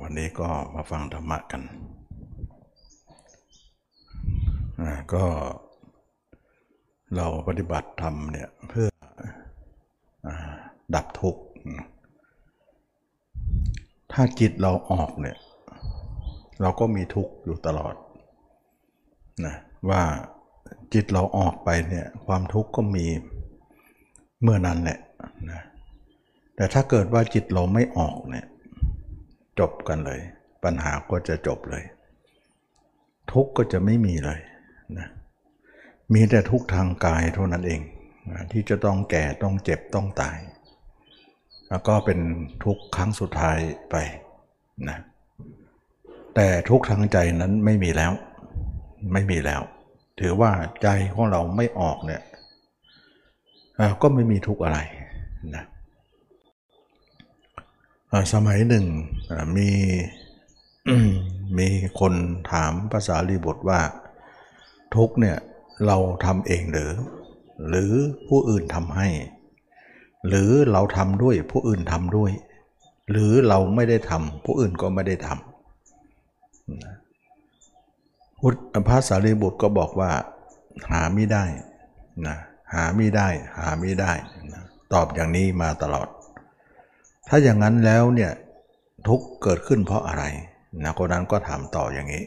วันนี้ก็มาฟังธรรมะกัน ก็เราปฏิบัติธรรมเนี่ยเพื่ออดับทุกข์ ถ้าจิตเราออกเนี่ย เราก็มีทุกข์อยู่ตลอดนะว่าจิตเราออกไปเนี่ยความทุกข์ก็มีเมื่อนั้นแหละนะแต่ถ้าเกิดว่าจิตเราไม่ออกเนี่ย จบกันเลย ปัญหาก็จะจบเลย ทุกข์ก็จะไม่มีเลยนะมีแต่ทุกข์ทางกายเท่านั้นเองนะที่จะต้องแก่ต้องเจ็บต้องตาย แล้วก็เป็นทุกครั้งสุดท้ายไปนะแต่ทุกทางใจนั้นไม่มีแล้ว ไม่มีแล้ว ถือว่าใจของเราไม่ออกเนี่ยก็ไม่มีทุกอะไรนะ สมัยหนึ่งมีมีคนถามภาษาลีบทว่า ทุกเนี่ยเราทำเองหรือ หรือผู้อื่นทำให้ หรือเราทำด้วยผู้อื่นทำด้วย หรือเราไม่ได้ทำผู้อื่นก็ไม่ได้ทำพุทธพระสารีบุตรก็บอกว่า หาไม่ได้นะหาไม่ได้ หาไม่ได้นะตอบอย่างนี้มาตลอด ถ้าอย่างนั้นแล้วเนี่ยทุกเกิดขึ้นเพราะอะไรนะคนนั้นก็ถามต่ออย่างนี้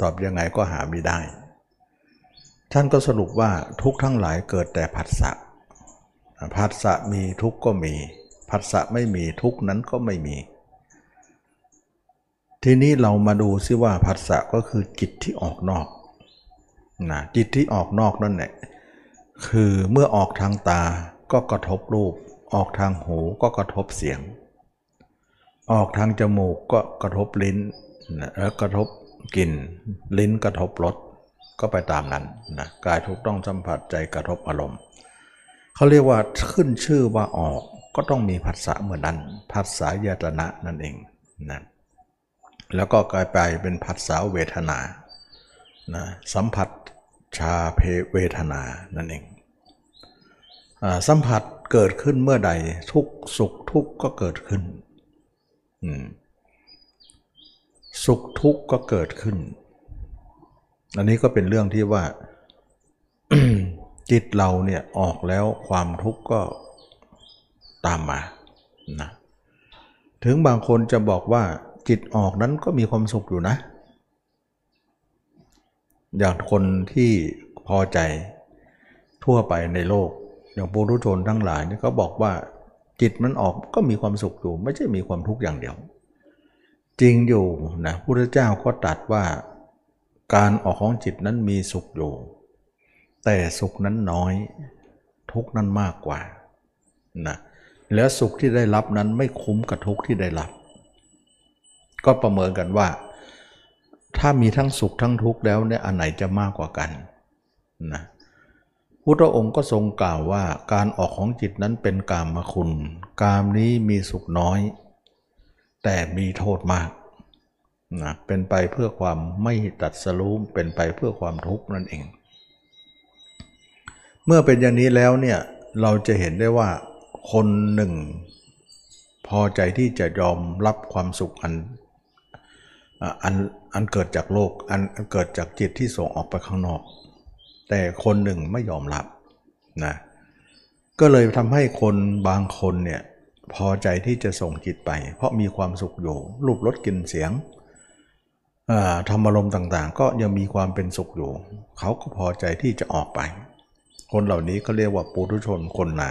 ตอบยังไงก็หาไม่ได้ ท่านก็สรุปว่าทุกทั้งหลายเกิดแต่ผัสสะผัสสะมีทุกก็มีผัสสะไม่มีทุกนั้นก็ไม่มี ทีนี้เรามาดูซิว่าผัสสะก็คือจิตที่ออกนอกนะจิตที่ออกนอกนั่นแหละคือเมื่อออกทางตาก็กระทบรูป ออกทางหูก็กระทบเสียง ออกทางจมูกก็กระทบลิ้นแล้วกระทบกลิ่น ลิ้นกระทบรสก็ไปตามนั้นนะกายทุกต้องสัมผัสใจกระทบอารมณ์เขาเรียกว่าขึ้นชื่อว่าออกก็ต้องมีผัสสะเหมือนนั้นผัสสะยตนะนั่นเองนะแล้วก็กลายไปเป็นผัสสะเวทนานะสัมผัสชาเพเวทนานั่นเองสัมผัส เกิดขึ้นเมื่อใด ทุกสุขทุกก็เกิดขึ้นสุขทุกก็เกิดขึ้น อันนี้ก็เป็นเรื่องที่ว่า จิตเราเนี่ยออกแล้วความทุกข์ก็ตามมานะถึงบางคนจะบอกว่า จิตออกนั้นก็มีความสุขอยู่นะ อย่างคนที่พอใจทั่วไปในโลก อย่างปุถุชนทั้งหลายนี่เขาบอกว่าจิตมันออกก็มีความสุขอยู่ ไม่ใช่มีความทุกข์อย่างเดียว จริงอยู่นะพุทธเจ้าก็ตรัสว่าการออกของจิตนั้นมีสุขอยู่ แต่สุขนั้นน้อย ทุกนั้นมากกว่านะแล้วสุขที่ได้รับนั้นไม่คุ้มกับทุกที่ได้รับ ก็ประเมินกันว่า ถ้ามีทั้งสุขทั้งทุกข์แล้วเนี่ยอันไหนจะมากกว่ากันนะ พุทธองค์ก็ทรงกล่าวว่าการออกของจิตนั้นเป็นกามมคุณ กามนี้มีสุขน้อย แต่มีโทษมากนะเป็นไปเพื่อความไม่ตัดสรู้เป็นไปเพื่อความทุกข์นั่นเอง เมื่อเป็นอย่างนี้แล้วเนี่ยเราจะเห็นได้ว่าคนหนึ่ง พอใจที่จะยอมรับความสุขอันอันอันเกิดจากโลกอันเกิดจากจิตที่ส่งออกไปข้างนอก แต่คนหนึ่งไม่ยอมรับนะก็เลยทำให้คนบางคนเนี่ยพอใจที่จะส่งจิตไป เพราะมีความสุขอยู่รูปรสกลิ่นเสียงธรรมารมณ์ต่างๆ ก็ยังมีความเป็นสุขอยู่ เขาก็พอใจที่จะออกไป คนเหล่านี้ก็เรียกว่าปุถุชนคนหนา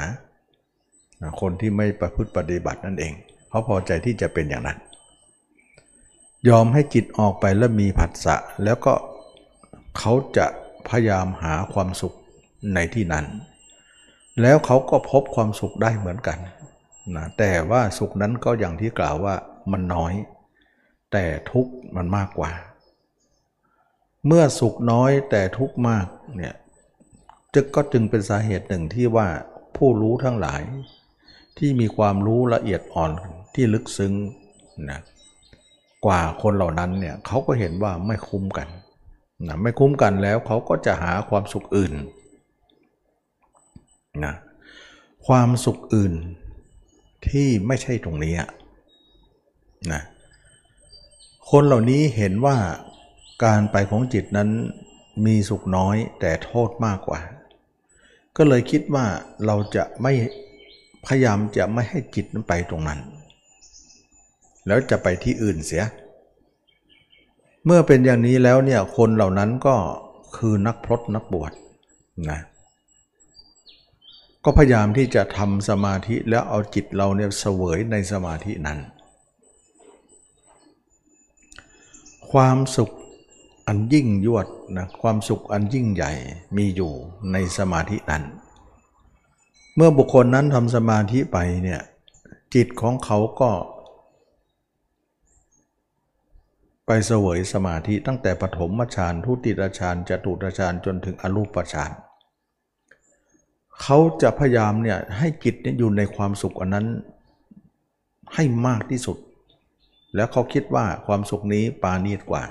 คนที่ไม่ประพฤติปฏิบัตินั่นเอง เขาพอใจที่จะเป็นอย่างนั้น ยอมให้จิตออกไปแล้วมีผัสสะแล้วก็เขาจะ พยายามหาความสุขในที่นั้น แล้วเขาก็พบความสุขได้เหมือนกันนะแต่ว่าสุขนั้นก็อย่างที่กล่าวว่ามันน้อย แต่ทุกข์มันมากกว่า เมื่อสุขน้อยแต่ทุกข์มากเนี่ยจึงก็จึงเป็นสาเหตุหนึ่งที่ว่าผู้รู้ทั้งหลาย ที่มีความรู้ละเอียดอ่อนที่ลึกซึ้งนะกว่าคนเหล่านั้นเนี่ยเขาก็เห็นว่าไม่คุ้มกัน นะไม่คุ้มกันแล้วเขาก็จะหาความสุขอื่นนะความสุขอื่นที่ไม่ใช่ตรงนี้นะคนเหล่านี้เห็นว่าการไปของจิตนั้นมีสุขน้อยแต่โทษมากกว่า ก็เลยคิดว่าเราจะไม่พยายามจะไม่ให้จิตนั้นไปตรงนั้น แล้วจะไปที่อื่นเสีย เมื่อเป็นอย่างนี้แล้วเนี่ยคนเหล่านั้นก็คือนักพรตนักบวชนะก็พยายามที่จะทำสมาธิแล้วเอาจิตเราเนี่ยเสวยในสมาธินั้น ความสุขอันยิ่งยวดนะความสุขอันยิ่งใหญ่มีอยู่ในสมาธินั้น เมื่อบุคคลนั้นทำสมาธิไปเนี่ยจิตของเขาก็ ไปเสวยสมาธิตั้งแต่ปฐมฌานทุติยฌานจตุตฌานจนถึงอรูปฌานเขาจะพยายามเนี่ยให้จิตเนี่ยอยู่ในความสุขอันนั้นให้มากที่สุด แล้วเขาคิดว่าความสุขนี้ปานีตกว่า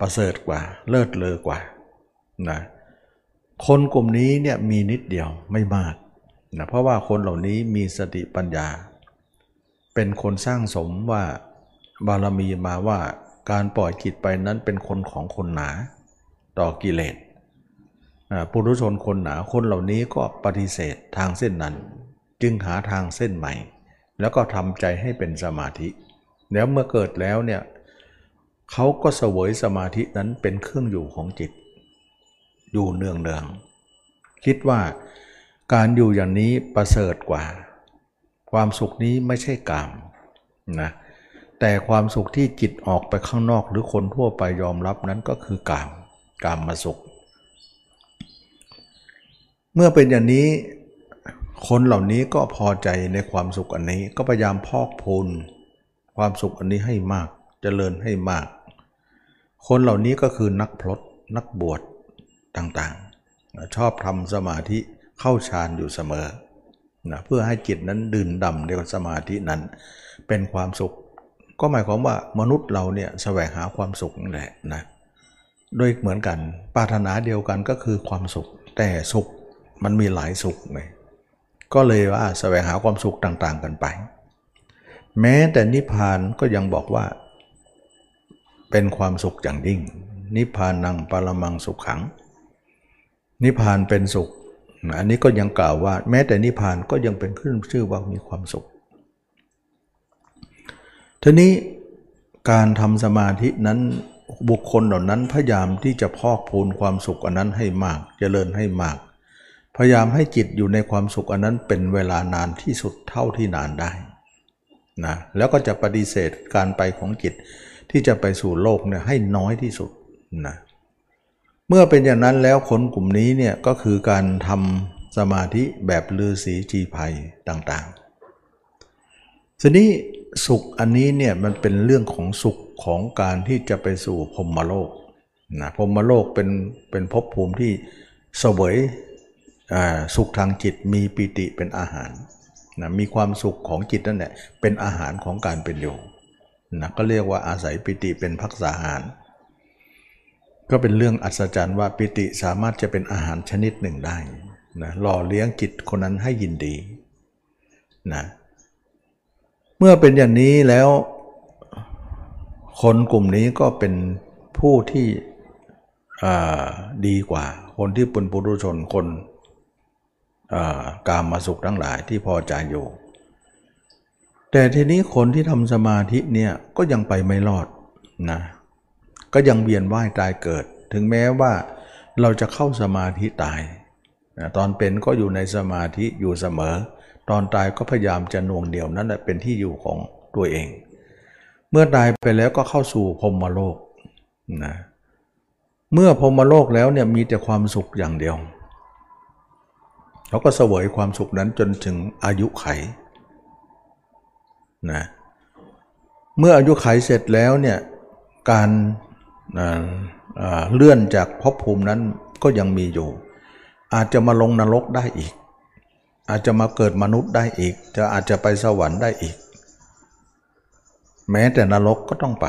ประเสริฐกว่า เลิศเลอกว่านะคนกลุ่มนี้เนี่ยมีนิดเดียวไม่มากนะเพราะว่าคนเหล่านี้มีสติปัญญา เป็นคนสร้างสมว่า บารมีมาว่าการปล่อยจิตไปนั้นเป็นคนของคนหนาต่อกิเลสปุถุชนคนหนาคนเหล่านี้ก็ปฏิเสธทางเส้นนั้น จึงหาทางเส้นใหม่ แล้วก็ทำใจให้เป็นสมาธิ แล้วเมื่อเกิดแล้วเนี่ยเขาก็เสวยสมาธินั้นเป็นเครื่องอยู่ของจิต อยู่เนืองเนืองคิดว่าการอยู่อย่างนี้ประเสริฐกว่า ความสุขนี้ไม่ใช่กามนะ แต่ความสุขที่จิตออกไปข้างนอกหรือคนทั่วไปยอมรับนั้นก็คือกามกามมาสุข เมื่อเป็นอย่างนี้คนเหล่านี้ก็พอใจในความสุขอันนี้ก็พยายามพอกพูนความสุขอันนี้ให้มากจเจริญให้มาก คนเหล่านี้ก็คือนักพลดนักบวชต่างๆ ชอบทำสมาธิเข้าฌานอยู่เสมอนะเพื่อให้จิตนั้นดื่นดำในสมาธินั้น เป็นความสุข ก็หมายความว่ามนุษย์เราเนี่ยแสวงหาความสุขนั่นแหละนะโดยเหมือนกันปรารถนาเดียวกันก็คือความสุข แต่สุขมันมีหลายสุขเลยก็เลยว่าแสวงหาความสุขต่างๆกันไป แม้แต่นิพพานก็ยังบอกว่า เป็นความสุขอย่างยิ่ง นิพพานังปรมังสุขขัง นิพพานเป็นสุข อันนี้ก็ยังกล่าวว่า แม้แต่นิพพานก็ยังเป็นขึ้นชื่อว่ามีความสุข ทีนี้การทำสมาธินั้นบุคคลเหล่านั้นพยายามที่จะพอกพูนความสุขอันนั้นให้มากจเจริญให้มาก พยายามให้จิตอยู่ในความสุขอันนั้นเป็นเวลานานที่สุดเท่าที่นานได้นะแล้วก็จะปฏิเสธการไปของจิตที่จะไปสู่โลกเนี่ยให้น้อยที่สุดนะเมื่อเป็นอย่างนั้นแล้วคนกลุ่มนี้เนี่ยก็คือการทำสมาธิแบบลือสีจีภัยต่างๆทีนี้ สุขอันนี้เนี่ยมันเป็นเรื่องของสุขของการที่จะไปสู่พรมโลกนะพรมโลกเป็นเป็นภพภูมิที่เสวยสุขทางจิตมีปิติเป็นอาหารนะมีความสุขของจิตนั่นแหละเป็นอาหารของการเป็นอยู่นะก็เรียกว่าอาศัยปิติเป็นพักษาหาร ก็เป็นเรื่องอัศจรรย์ว่าปิติสามารถจะเป็นอาหารชนิดหนึ่งได้นะหล่อเลี้ยงจิตคนนั้นให้ยินดีนะ เมื่อเป็นอย่างนี้แล้ว คนกลุ่มนี้ก็เป็นผู้ที่ดีกว่า คนที่เป็นปุถุชนคนกามมาสุขทั้งหลายที่พอใจอยู่ แต่ทีนี้คนที่ทำสมาธิเนี่ยก็ยังไปไม่รอดนะก็ยังเวียนว่ายตายเกิด ถึงแม้ว่าเราจะเข้าสมาธิตายนะตอนเป็นก็อยู่ในสมาธิอยู่เสมอ ตอนตายก็พยายามจะน่วงเดียวนั้นแหละเป็นที่อยู่ของตัวเอง เมื่อตายไปแล้วก็เข้าสู่พรมโลกนะเมื่อพรมโลกแล้วเนี่ยมีแต่ความสุขอย่างเดียวเขาก็เสวยความสุขนั้นจนถึงอายุไขนะเมื่ออายุไขเสร็จแล้วเนี่ยการเลื่อนจากภพภูมินั้นก็ยังมีอยู่ อาจจะมาลงนรกได้อีก อาจจะมาเกิดมนุษย์ได้อีก จะอาจจะไปสวรรค์ได้อีก แม้แต่นรกก็ต้องไป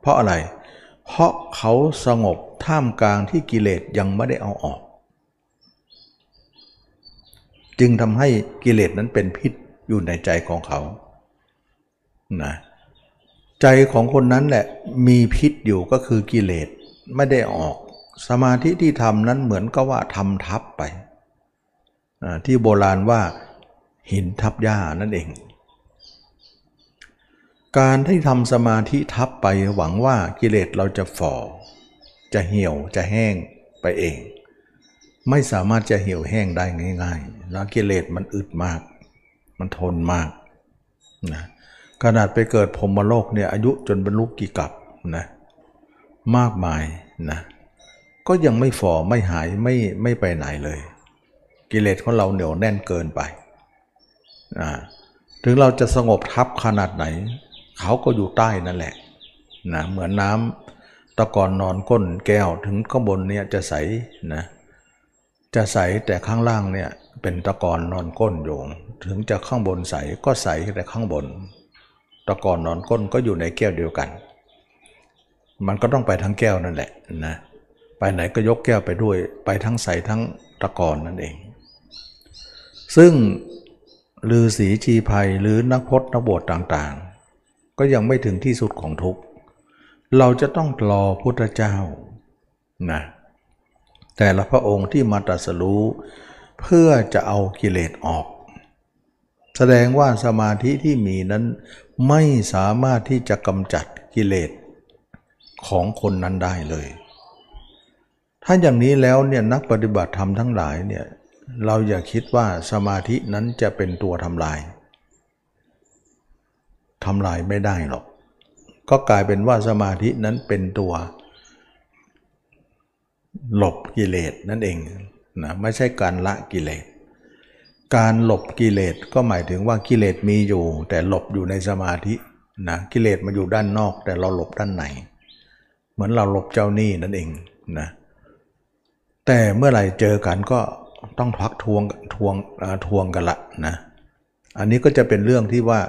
เพราะอะไร เพราะเขาสงบท่ามกลางที่กิเลสยังไม่ได้เอาออก จึงทำให้กิเลสนั้นเป็นพิษอยู่ในใจของเขานะใจของคนนั้นแหละมีพิษอยู่ก็คือกิเลสไม่ได้ออก สมาธิที่ทำนั้นเหมือนกับว่าทำทับไป ที่โบราณว่าหินทับหญ้านั่นเอง การที่ทำสมาธิทับไปหวังว่ากิเลสเราจะฝ่อ จะเหี่ยวจะแห้งไปเอง ไม่สามารถจะเหี่ยวแห้งได้ง่ายๆ แล้วกิเลสมันอึดมาก มันทนมากนะขนาดไปเกิดพรมโลกเนี่ยอายุจนบรรลุกี่กับนะมากมายนะก็ยังไม่ฝ่อไม่หายไม่ไม่ไปไหนเลย กิเลสของเราเหนียวแน่นเกินไปนะถึงเราจะสงบทับขนาดไหน เขาก็อยู่ใต้นั่นแหละนะเหมือนน้ำตะกอนนอนก้นแก้วถึงข้างบนเนี่ยจะใสนะจะใสแต่ข้างล่างเนี่ยเป็นตะกอนนอนก้นอยู่ถึงจะข้างบนใสก็ใสแต่ข้างบน ตะกอนนอนก้นก็อยู่ในแก้วเดียวกัน มันก็ต้องไปทั้งแก้วนั่นแหละนะไปไหนก็ยกแก้วไปด้วย ไปทั้งใสทั้งตะกอนนั่นเอง ซึ่งลือสีชีภัยหรือนักพจนักบวชต่างๆ ก็ยังไม่ถึงที่สุดของทุกข์ เราจะต้องรอพุทธเจ้านะแต่ละพระองค์ที่มาตรัสรู้เพื่อจะเอากิเลสออก แสดงว่าสมาธิที่มีนั้นไม่สามารถที่จะกำจัดกิเลสของคนนั้นได้เลย ถ้าอย่างนี้แล้วเนี่ยนักปฏิบัติธรรมทั้งหลายเนี่ย เราอย่าคิดว่าสมาธินั้นจะเป็นตัวทำลายทำลายไม่ได้หรอก ก็กลายเป็นว่าสมาธินั้นเป็นตัว หลบกิเลสนั่นเองนะไม่ใช่การละกิเลส การหลบกิเลสก็หมายถึงว่ากิเลสมีอยู่ แต่หลบอยู่ในสมาธินะกิเลสมาอยู่ด้านนอก แต่เราหลบด้านในเหมือนเราหลบเจ้าหนี้นั่นเองนะแต่เมื่อไหร่เจอกันก็ ต้องพักทวงทวงทวงกันละนะอันนี้ก็จะเป็นเรื่องที่ว่า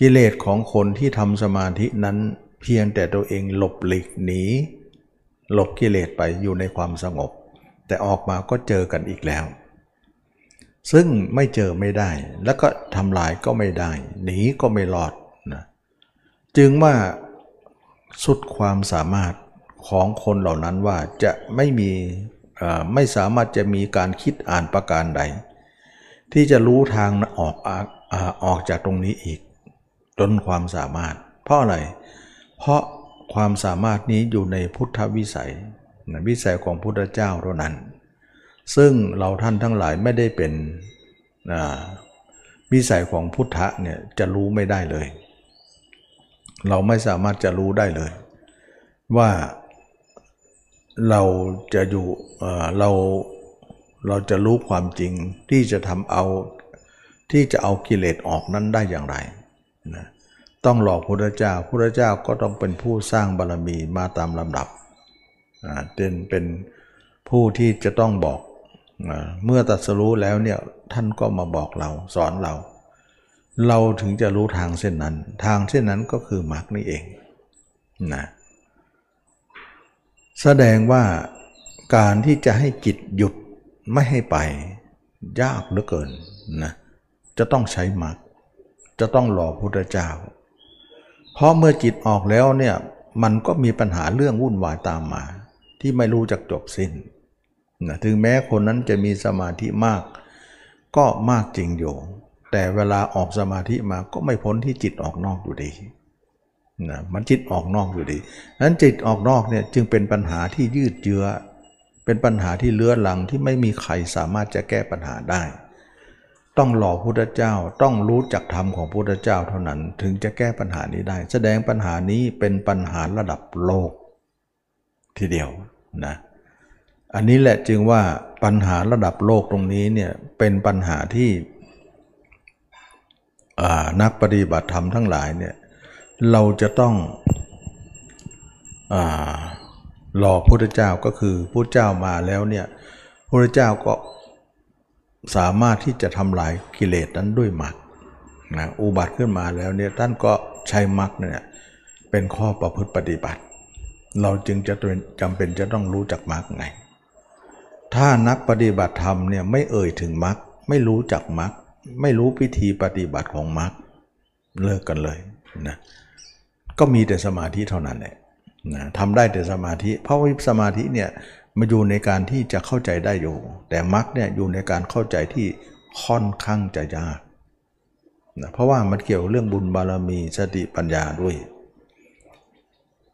กิเลสของคนที่ทำสมาธินั้นเพียงแต่ตัวเองหลบหลีกหนีหลบกิเลสไปอยู่ในความสงบ แต่ออกมาก็เจอกันอีกแล้ว ซึ่งไม่เจอไม่ได้ แล้วก็ทำลายก็ไม่ได้ หนีก็ไม่รอดนะจึงว่าสุดความสามารถของคนเหล่านั้นว่าจะไม่มี ไม่สามารถจะมีการคิดอ่านประการใด ที่จะรู้ทางออกออกจากตรงนี้อีกจนความสามารถ เพราะอะไร เพราะความสามารถนี้อยู่ในพุทธวิสัยวิสัยของพุทธเจ้าเท่านั้น ซึ่งเราท่านทั้งหลายไม่ได้เป็นวิสัยของพุทธะเนี่ยจะรู้ไม่ได้เลย เราไม่สามารถจะรู้ได้เลย ว่า เราจะอยู่เราเราจะรู้ความจริงที่จะทำเอาที่จะเอากิเลสออกนั้นได้อย่างไรนะต้องหลอกพระเจ้าพระเจ้าก็ต้องเป็นผู้สร้างบารมีมาตามลำดับเป็นเป็นผู้ที่จะต้องบอกเมื่อตัดสรู้แล้วเนี่ยท่านก็มาบอกเราสอนเรา เราถึงจะรู้ทางเส้นนั้น ทางเส้นนั้นก็คือมรรคนี่เองนะ แสดงว่าการที่จะให้จิตหยุดไม่ให้ไป ยากเหลือเกินนะจะต้องใช้มรรคจะต้องรอพุทธเจ้า เพราะเมื่อจิตออกแล้วเนี่ยมันก็มีปัญหาเรื่องวุ่นวายตามมา ที่ไม่รู้จักจบสิ้นนะถึงแม้คนนั้นจะมีสมาธิมาก ก็มากจริงอยู่ แต่เวลาออกสมาธิมาก็ไม่พ้นที่จิตออกนอกอยู่ดี นะมันจิตออกนอกอยู่ดีนั้นจิตออกนอกเนี่ยจึงเป็นปัญหาที่ยืดเยื้อ เป็นปัญหาที่เลื้อหลังที่ไม่มีใครสามารถจะแก้ปัญหาได้ ต้องหล่อพุทธเจ้าต้องรู้จักธรรมของพุทธเจ้าเท่านั้นถึงจะแก้ปัญหานี้ได้ แสดงปัญหานี้เป็นปัญหาระดับโลก ทีเดียวนะอันนี้แหละจึงว่าปัญหาระดับโลกตรงนี้เนี่ยเป็นปัญหาที่นักปฏิบัติธรรมทั้งหลายเนี่ย เราจะต้องอรอพุทธเจ้าก็คือพุทธเจ้ามาแล้วเนี่ยพระเจ้าก็สามารถที่จะทำลายกิเลสนั้นด้วยมรรคนะอุบัติขึ้นมาแล้วเนี่ยท่านก็ใช้มรรคเนี่ยเป็นข้อประพฤติปฏิบัติ เราจึงจะจำเป็นจะต้องรู้จักมรรคไง ถ้านักปฏิบัติธรรมเนี่ยไม่เอ่ยถึงมรรคไม่รู้จักมรรคไม่รู้พิธีปฏิบัติของมรรคเลิกกันเลยนะ ก็มีแต่สมาธิเท่านั้นแหละนะทำได้แต่สมาธิ เพราะว่าสมาธิเนี่ยมาอยู่ในการที่จะเข้าใจได้อยู่ แต่มรรคเนี่ยอยู่ในการเข้าใจที่ค่อนข้างจะยากนะเพราะว่ามันเกี่ยวเรื่องบุญบารมีสติปัญญาด้วย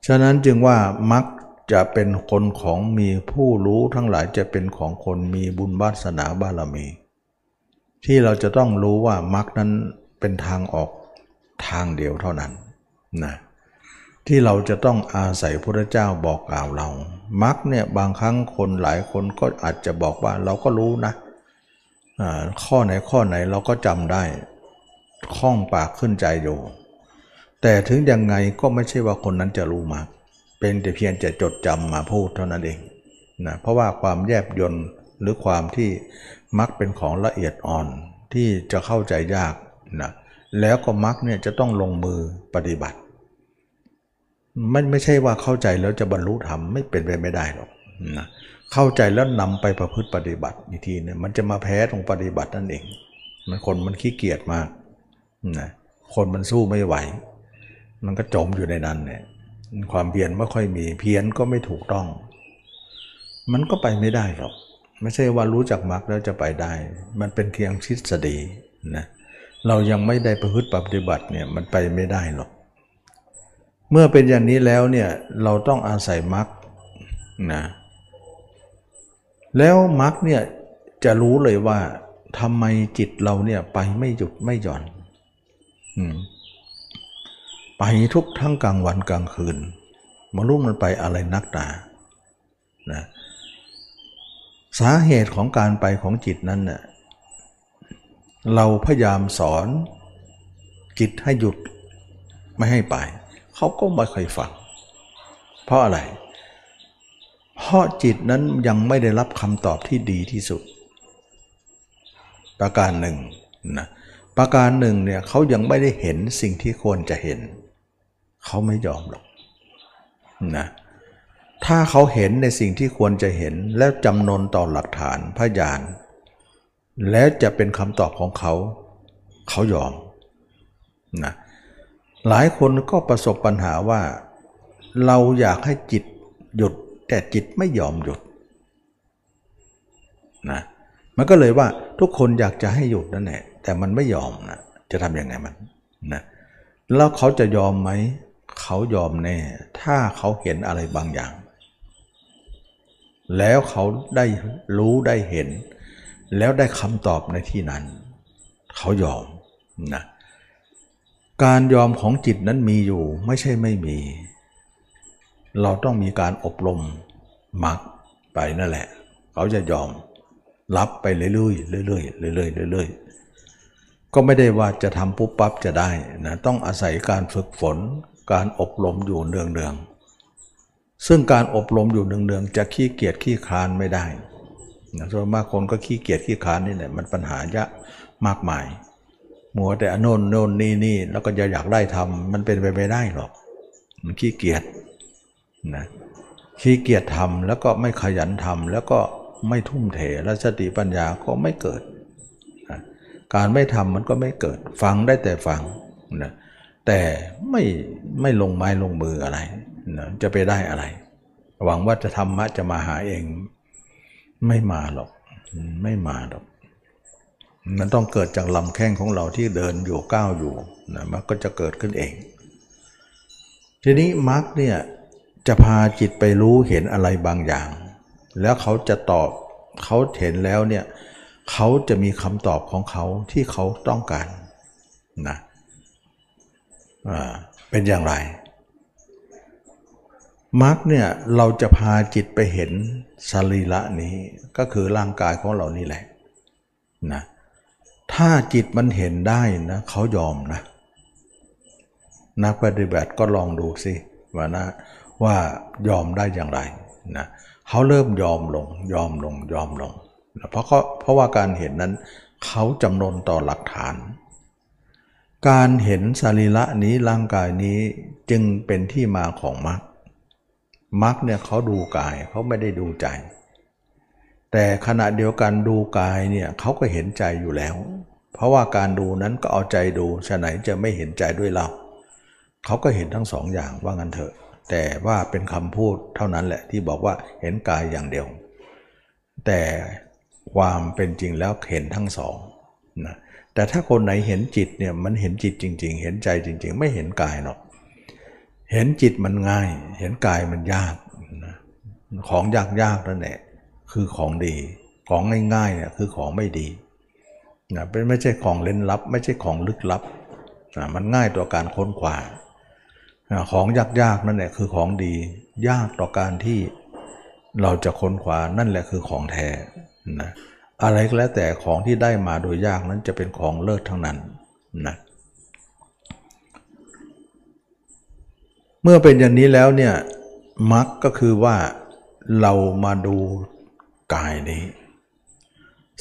ฉะนั้นจึงว่ามรรคจะเป็นคนของมีผู้รู้ทั้งหลายจะเป็นของคนมีบุญวาสนาบารมี ที่เราจะต้องรู้ว่ามรรคนั้นเป็นทางออกทางเดียวเท่านั้นนะ ที่เราจะต้องอาศัยพระเจ้าบอกกล่าวเรามักเนี่ยบางครั้งคนหลายคนก็อาจจะบอกว่าเราก็รู้นะข้อไหนข้อไหนเราก็จำได้คล่องปากขึ้นใจอยู่ แต่ถึงยังไงก็ไม่ใช่ว่าคนนั้นจะรู้มากเป็นแต่เพียงจะจดจำมาพูดเท่านั้นเองนะเพราะว่าความแยบยนหรือความที่มักเป็นของละเอียดอ่อนที่จะเข้าใจยากนะแล้วก็มักเนี่ยจะต้องลงมือปฏิบัติ ไม่ไม่ใช่ว่าเข้าใจแล้วจะบรรลุธรรมไม่เป็นไปไม่ได้หรอกนะเข้าใจแล้วนำไปประพฤติปฏิบัติอีกทีเนี่ยมันจะมาแพ้ตรงปฏิบัตินั่นเอง มันคนมันขี้เกียจมากนะคนมันสู้ไม่ไหว มันก็จมอยู่ในนั้นเนี่ยความเพียรไม่ค่อยมีเพียรก็ไม่ถูกต้อง มันก็ไปไม่ได้หรอก ไม่ใช่ว่ารู้จักมรรคแล้วจะไปได้ มันเป็นเพียงทฤษฎีนะเรายังไม่ได้ประพฤติปฏิบัติเนี่ยมันไปไม่ได้หรอก เมื่อเป็นอย่างนี้แล้วเนี่ยเราต้องอาศัยมรรคนะแล้วมรรคเนี่ยจะรู้เลยว่าทำไมจิตเราเนี่ยไปไม่หยุดไม่หย่อนอไปทุกทั้งกลางวันกลางคืนมารู้มันไปอะไรนักหนานะสาเหตุของการไปของจิตนั้นเน่ยเราพยายามสอนจิตให้หยุดไม่ให้ไป เขาก็ไม่เคยฟัง เพราะอะไร เพราะจิตนั้นยังไม่ได้รับคำตอบที่ดีที่สุด ประการหนึ่งนะประการหนึ่งเนี่ยเขายังไม่ได้เห็นสิ่งที่ควรจะเห็น เขาไม่ยอมหรอกนะถ้าเขาเห็นในสิ่งที่ควรจะเห็นแล้วจำนนต่อหลักฐานพยาน แล้วจะเป็นคำตอบของเขา เขายอมนะเหลายคนก็ประสบปัญหาว่า เราอยากให้จิตหยุด แต่จิตไม่ยอมหยุดนะมันก็เลยว่าทุกคนอยากจะให้หยุดนั่นแหละแต่มันไม่ยอมนะจะทำยังไงมันนะแล้วเขาจะยอมไหมเขายอมแน่ ถ้าเขาเห็นอะไรบางอย่าง แล้วเขาได้รู้ได้เห็น แล้วได้คำตอบในที่นั้น เขายอมนะ การยอมของจิตนั้นมีอยู่ไม่ใช่ไม่มี เราต้องมีการอบรมมักไปนั่นแหละ เขาจะยอมรับไปเรื่อยๆเรื่อยๆเรื่อยๆเรื่อยๆก็ไม่ได้ว่าจะทำปุ๊บปั๊บจะได้นะต้องอาศัยการฝึกฝน การอบรมอยู่เนืองๆซึ่งการอบรมอยู่เนืองๆจะขี้เกียจขี้คลานไม่ได้นะส่วนมากคนก็ขี้เกียจขี้คลานนี่แหละมันปัญหายะมากมาย มัวแต่โน่นโน่นนี่นี่แล้วก็จะอยากได้ทำมันเป็นไปไม่ได้หรอก มันขี้เกียจนะขี้เกียจทำแล้วก็ไม่ขยันทำแล้วก็ไม่ทุ่มเทและสติปัญญาก็ไม่เกิดนะการไม่ทำมันก็ไม่เกิด ฟังได้แต่ฟังนะแต่ไม่ไม่ลงไม้ลงมืออะไรนะจะไปได้อะไร หวังว่าจะทำมะจะมาหาเอง ไม่มาหรอก ไม่มาหรอก มันต้องเกิดจากลำแข้งของเราที่เดินอยู่ก้าวอยู่นะมันก็จะเกิดขึ้นเอง ทีนี้มรรคเนี่ยจะพาจิตไปรู้เห็นอะไรบางอย่าง แล้วเขาจะตอบเขาเห็นแล้วเนี่ยเขาจะมีคำตอบของเขาที่เขาต้องการนะเป็นอย่างไรมรรคเนี่ยเราจะพาจิตไปเห็นสรีระนี้ก็คือร่างกายของเรานี่แหละนะ ถ้าจิตมันเห็นได้นะเขายอมนะ นักปฏิบัติก็ลองดูสิว่านะว่ายอมได้อย่างไรนะเขาเริ่มยอมลงยอมลงยอมลงเพราะเขาเพราะว่าการเห็นนั้นเขาจำนนต่อหลักฐาน การเห็นสรีระนี้ร่างกายนี้จึงเป็นที่มาของมรรคมรรคเนี่ยเขาดูกายเขาไม่ได้ดูใจ แต่ขณะเดียวกันดูกายเนี่ยเขาก็เห็นใจอยู่แล้ว เพราะว่าการดูนั้นก็เอาใจดูฉะไหนจะไม่เห็นใจด้วยเราเขาก็เห็นทั้งสองอย่างว่างั้นเถอะ แต่ว่าเป็นคำพูดเท่านั้นแหละที่บอกว่าเห็นกายอย่างเดียว แต่ความเป็นจริงแล้วเห็นทั้งสองนะแต่ถ้าคนไหนเห็นจิตเนี่ยมันเห็นจิตจริง ๆ เห็นใจจริง ๆ ไม่เห็นกายหรอกเห็นจิตมันง่าย เห็นกายมันยากนะของยากๆนั่นแหละ คือของดี ของง่ายๆเนี่ยคือของไม่ดีนะเป็นไม่ใช่ของเล่นลับ ไม่ใช่ของลึกลับนะมันง่ายต่อการค้นคว้าของยากๆนั่นแหละคือของดี ยากต่อการที่เราจะค้นคว้านั่นแหละคือของแท้นะอะไรก็แล้วแต่ของที่ได้มาโดยยากนั้นจะเป็นของเลิศทั้งนั้นนะเมื่อเป็นอย่างนี้แล้วเนี่ยมักก็คือว่าเรามาดู กายนี้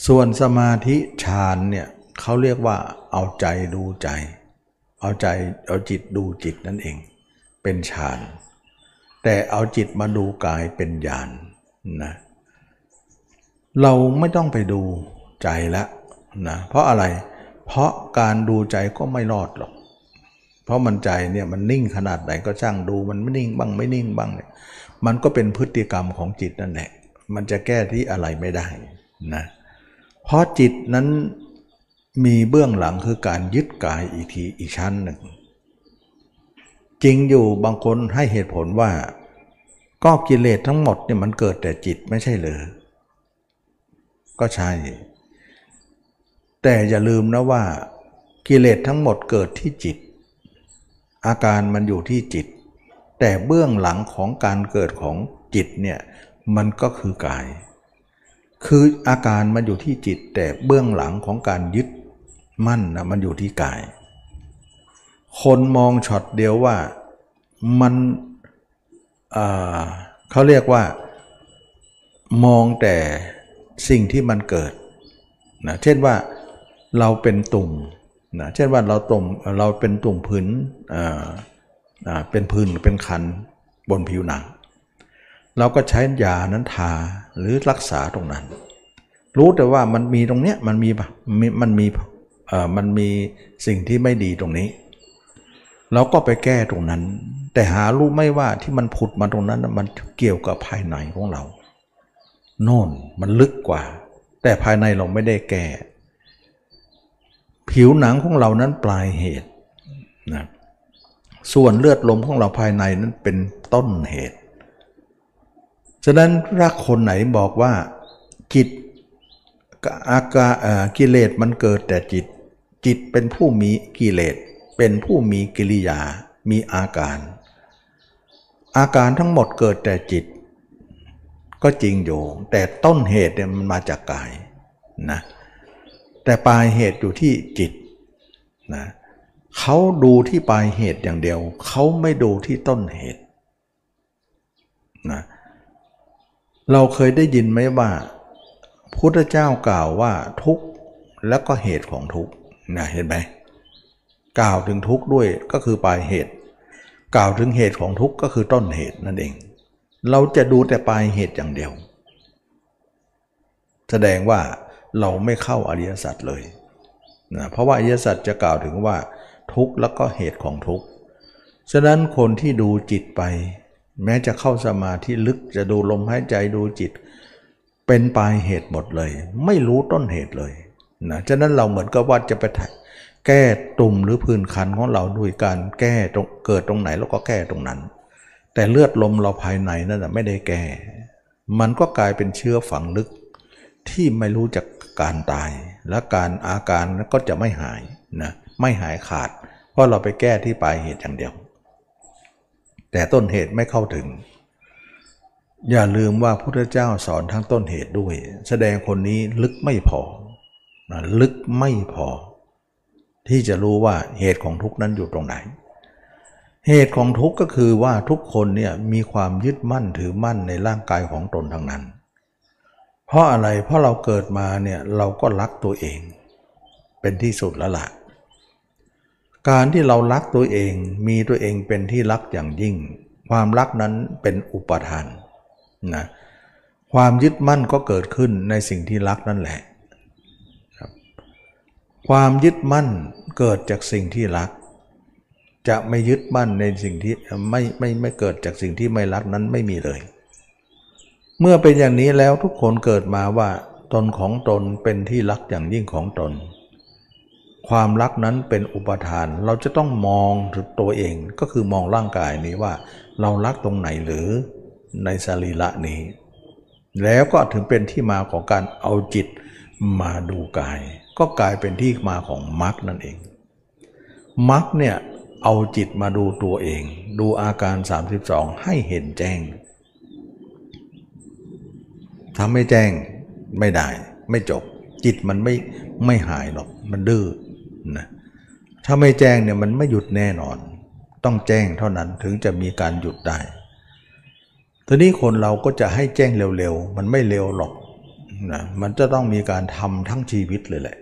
ส่วนสมาธิฌานเนี่ยเขาเรียกว่าเอาใจดูใจ เอาใจเอาจิตดูจิตนั่นเอง เป็นฌาน แต่เอาจิตมาดูกายเป็นญาณนนะเราไม่ต้องไปดูใจล้วนะเพราะอะไรเพราะการดูใจก็ไม่รอดหรอก เพราะมันใจเนี่ยมันนิ่งขนาดไหนก็ช่างดูมันไม่นิ่งบ้างไม่นิ่งบ้างเนี่ยมันก็เป็นพฤติกรรมของจิตนั่นแหละ มันจะแก้ที่อะไรไม่ได้นะเพราะจิตนั้นมีเบื้องหลังคือการยึดกายอีกทีอีกชั้นหนึ่ง จริงอยู่บางคนให้เหตุผลว่า ก็กิเลสทั้งหมดเนี่ยมันเกิดแต่จิตไม่ใช่เลยก็ใช่ แต่อย่าลืมนะว่ากิเลสทั้งหมดเกิดที่จิต อาการมันอยู่ที่จิต แต่เบื้องหลังของการเกิดของจิตเนี่ย มันก็คือกาย คืออาการมันอยู่ที่จิตแต่เบื้องหลังของการยึดมั่นนะมันอยู่ที่กาย คนมองช็อตเดียวว่ามันเขาเรียกว่ามองแต่สิ่งที่มันเกิดนะเช่นว่าเราเป็นตุ่มนะเช่นว่าเราตุ่มเราเป็นตุ่มพื้นเป็นพื้นเป็นคันบนผิวหนัง เราก็ใช้ยานั้นทาหรือรักษาตรงนั้น รู้แต่ว่ามันมีตรงเนี้ยมันมีมันมีมันมีสิ่งที่ไม่ดีตรงนี้ เราก็ไปแก้ตรงนั้น แต่หารู้ไม่ว่าที่มันผุดมาตรงนั้นมันเกี่ยวกับภายในของเราโน่นมันลึกกว่า แต่ภายในเราไม่ได้แก้ ผิวหนังของเรานั้นปลายเหตุนะส่วนเลือดลมของเราภายในนั้นเป็นต้นเหตุ ฉะนั้นรักคนไหนบอกว่าจิตอาการกิเลสมันเกิดแต่จิต จิตเป็นผู้มีกิเลส เป็นผู้มีกิริยา มีอาการ อาการทั้งหมดเกิดแต่จิต ก็จริงอยู่ แต่ต้นเหตุเนี่ยมันมาจากกายนะแต่ปลายเหตุอยู่ที่จิตนะเขาดูที่ปลายเหตุอย่างเดียว เขาไม่ดูที่ต้นเหตุนะเเราเคยได้ยินไหมว่าพุทธเจ้ากล่าวว่าทุกข์แล้วก็เหตุของทุกข์นะเห็นไหมกล่าวถึงทุกข์ด้วยก็คือปลายเหตุ กล่าวถึงเหตุของทุกข์ก็คือต้นเหตุนั่นเอง เราจะดูแต่ปลายเหตุอย่างเดียว แสดงว่าเราไม่เข้าอริยสัจเลยนะเพราะว่าอริยสัจจะกล่าวถึงว่าทุกข์แล้วก็เหตุของทุกข์ฉะนั้นคนที่ดูจิตไป แม้จะเข้าสมาธิลึกจะดูลมหายใจดูจิต เป็นปลายเหตุหมดเลย ไม่รู้ต้นเหตุเลยนะฉะนั้นเราเหมือนกับว่าจะไปแก้ตุ่มหรือพื้นคันของเราด้วยการแก้ตรงเกิดตรงไหนเราก็แก้ตรงนั้น แต่เลือดลมเราภายในนั่นไม่ได้แก้ มันก็กลายเป็นเชื้อฝังลึกที่ไม่รู้จักการตาย และการอาการก็จะไม่หายนะไม่หายขาด เพราะเราไปแก้ที่ปลายเหตุอย่างเดียว แต่ต้นเหตุไม่เข้าถึง อย่าลืมว่าพุทธเจ้าสอนทั้งต้นเหตุด้วย แสดงคนนี้ลึกไม่พอลึกไม่พอ ที่จะรู้ว่าเหตุของทุกนั้นอยู่ตรงไหน เหตุของทุกก็คือว่าทุกคนเนี่ยมีความยึดมั่นถือมั่นในร่างกายของตนทั้งนั้น เพราะอะไรเพราะเราเกิดมาเนี่ยเราก็รักตัวเอง เป็นที่สุดแล้วล่ะ การที่เรารักตัวเองมีตัวเองเป็นที่รักอย่างยิ่ง ความรักนั้นเป็นอุปทานนะความยึดมั่นก็เกิดขึ้นในสิ่งที่รักนั่นแหละความยึดมั่นเกิดจากสิ่งที่รัก จะไม่ยึดมั่นในสิ่งที่ไม่ไม่ไม่เกิดจากสิ่งที่ไม่รักนั้นไม่มีเลย เมื่อเป็นอย่างนี้แล้วทุกคนเกิดมาว่า ตนของตนเป็นที่รักอย่างยิ่งของตน ความรักนั้นเป็นอุปทาน เราจะต้องมองตัวเองก็คือมองร่างกายนี้ว่า เรารักตรงไหนหรือในสรีระนี้ แล้วก็ถึงเป็นที่มาของการเอาจิตมาดูกาย ก็กลายเป็นที่มาของมรรคนั่นเองมรรคเนี่ยเอาจิตมาดูตัวเอง ดูอาการ 32 ให้เห็นแจ้งทำไม่แจ้งไม่ได้ ไม่จบ จิตมันไม่ไม่หายหรอก มันดื้อ นะถ้าไม่แจ้งเนี่ยมันไม่หยุดแน่นอน ต้องแจ้งเท่านั้นถึงจะมีการหยุดได้ทีนี้คนเราก็จะให้แจ้งเร็วๆ มันไม่เร็วหรอกนะมันจะต้องมีการทำทั้งชีวิตเลยแหละ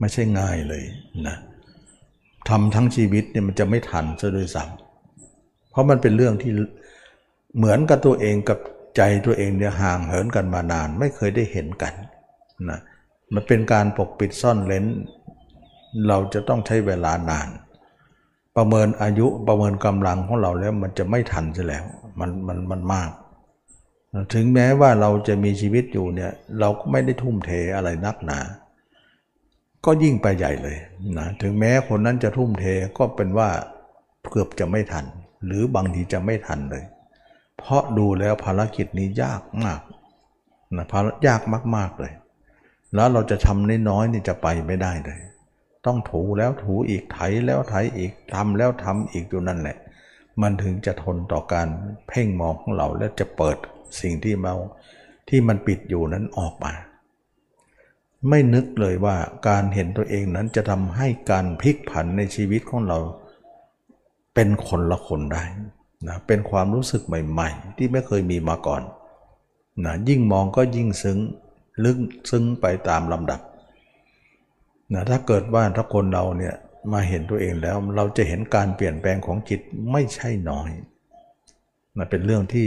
ไม่ใช่ง่ายเลยนะทำทั้งชีวิตเนี่ยมันจะไม่ทันซะด้วยซ้ำเพราะมันเป็นเรื่องที่เหมือนกับตัวเองกับใจตัวเองเนี่ยห่างเหินกันมานาน ไม่เคยได้เห็นกันนะมันเป็นการปกปิดซ่อนเลน เราจะต้องใช้เวลานาน ประเมินอายุประเมินกำลังของเราแล้วมันจะไม่ทันซะแล้วมันมันมันมาก ถึงแม้ว่าเราจะมีชีวิตอยู่เนี่ยเราก็ไม่ได้ทุ่มเทอะไรนักหนา ก็ยิ่งไปใหญ่เลยนะถึงแม้คนนั้นจะทุ่มเทก็เป็นว่าเกือบจะไม่ทัน หรือบางทีจะไม่ทันเลย เพราะดูแล้วภารกิจนี้ยากมากนะภารยากมากๆเลย แล้วเราจะทำน้อยๆนี่จะไปไม่ได้เลย ต้องถูแล้วถูอีกไถแล้วไถอีกทำแล้วทำอีกอยู่นั่นแหละ มันถึงจะทนต่อการเพ่งมองของเราและจะเปิดสิ่งที่เมาที่มันปิดอยู่นั้นออกมา ไม่นึกเลยว่าการเห็นตัวเองนั้นจะทำให้การพลิกผันในชีวิตของเรา เป็นคนละคนได้นะเป็นความรู้สึกใหม่ ๆ ที่ไม่เคยมีมาก่อนนะยิ่งมองก็ยิ่งซึ้งลึกซึ้งไปตามลำดับ นะถ้าเกิดว่าถ้าคนเราเนี่ยมาเห็นตัวเองแล้วเราจะเห็นการเปลี่ยนแปลงของจิตไม่ใช่น้อยมันเป็นเรื่องที่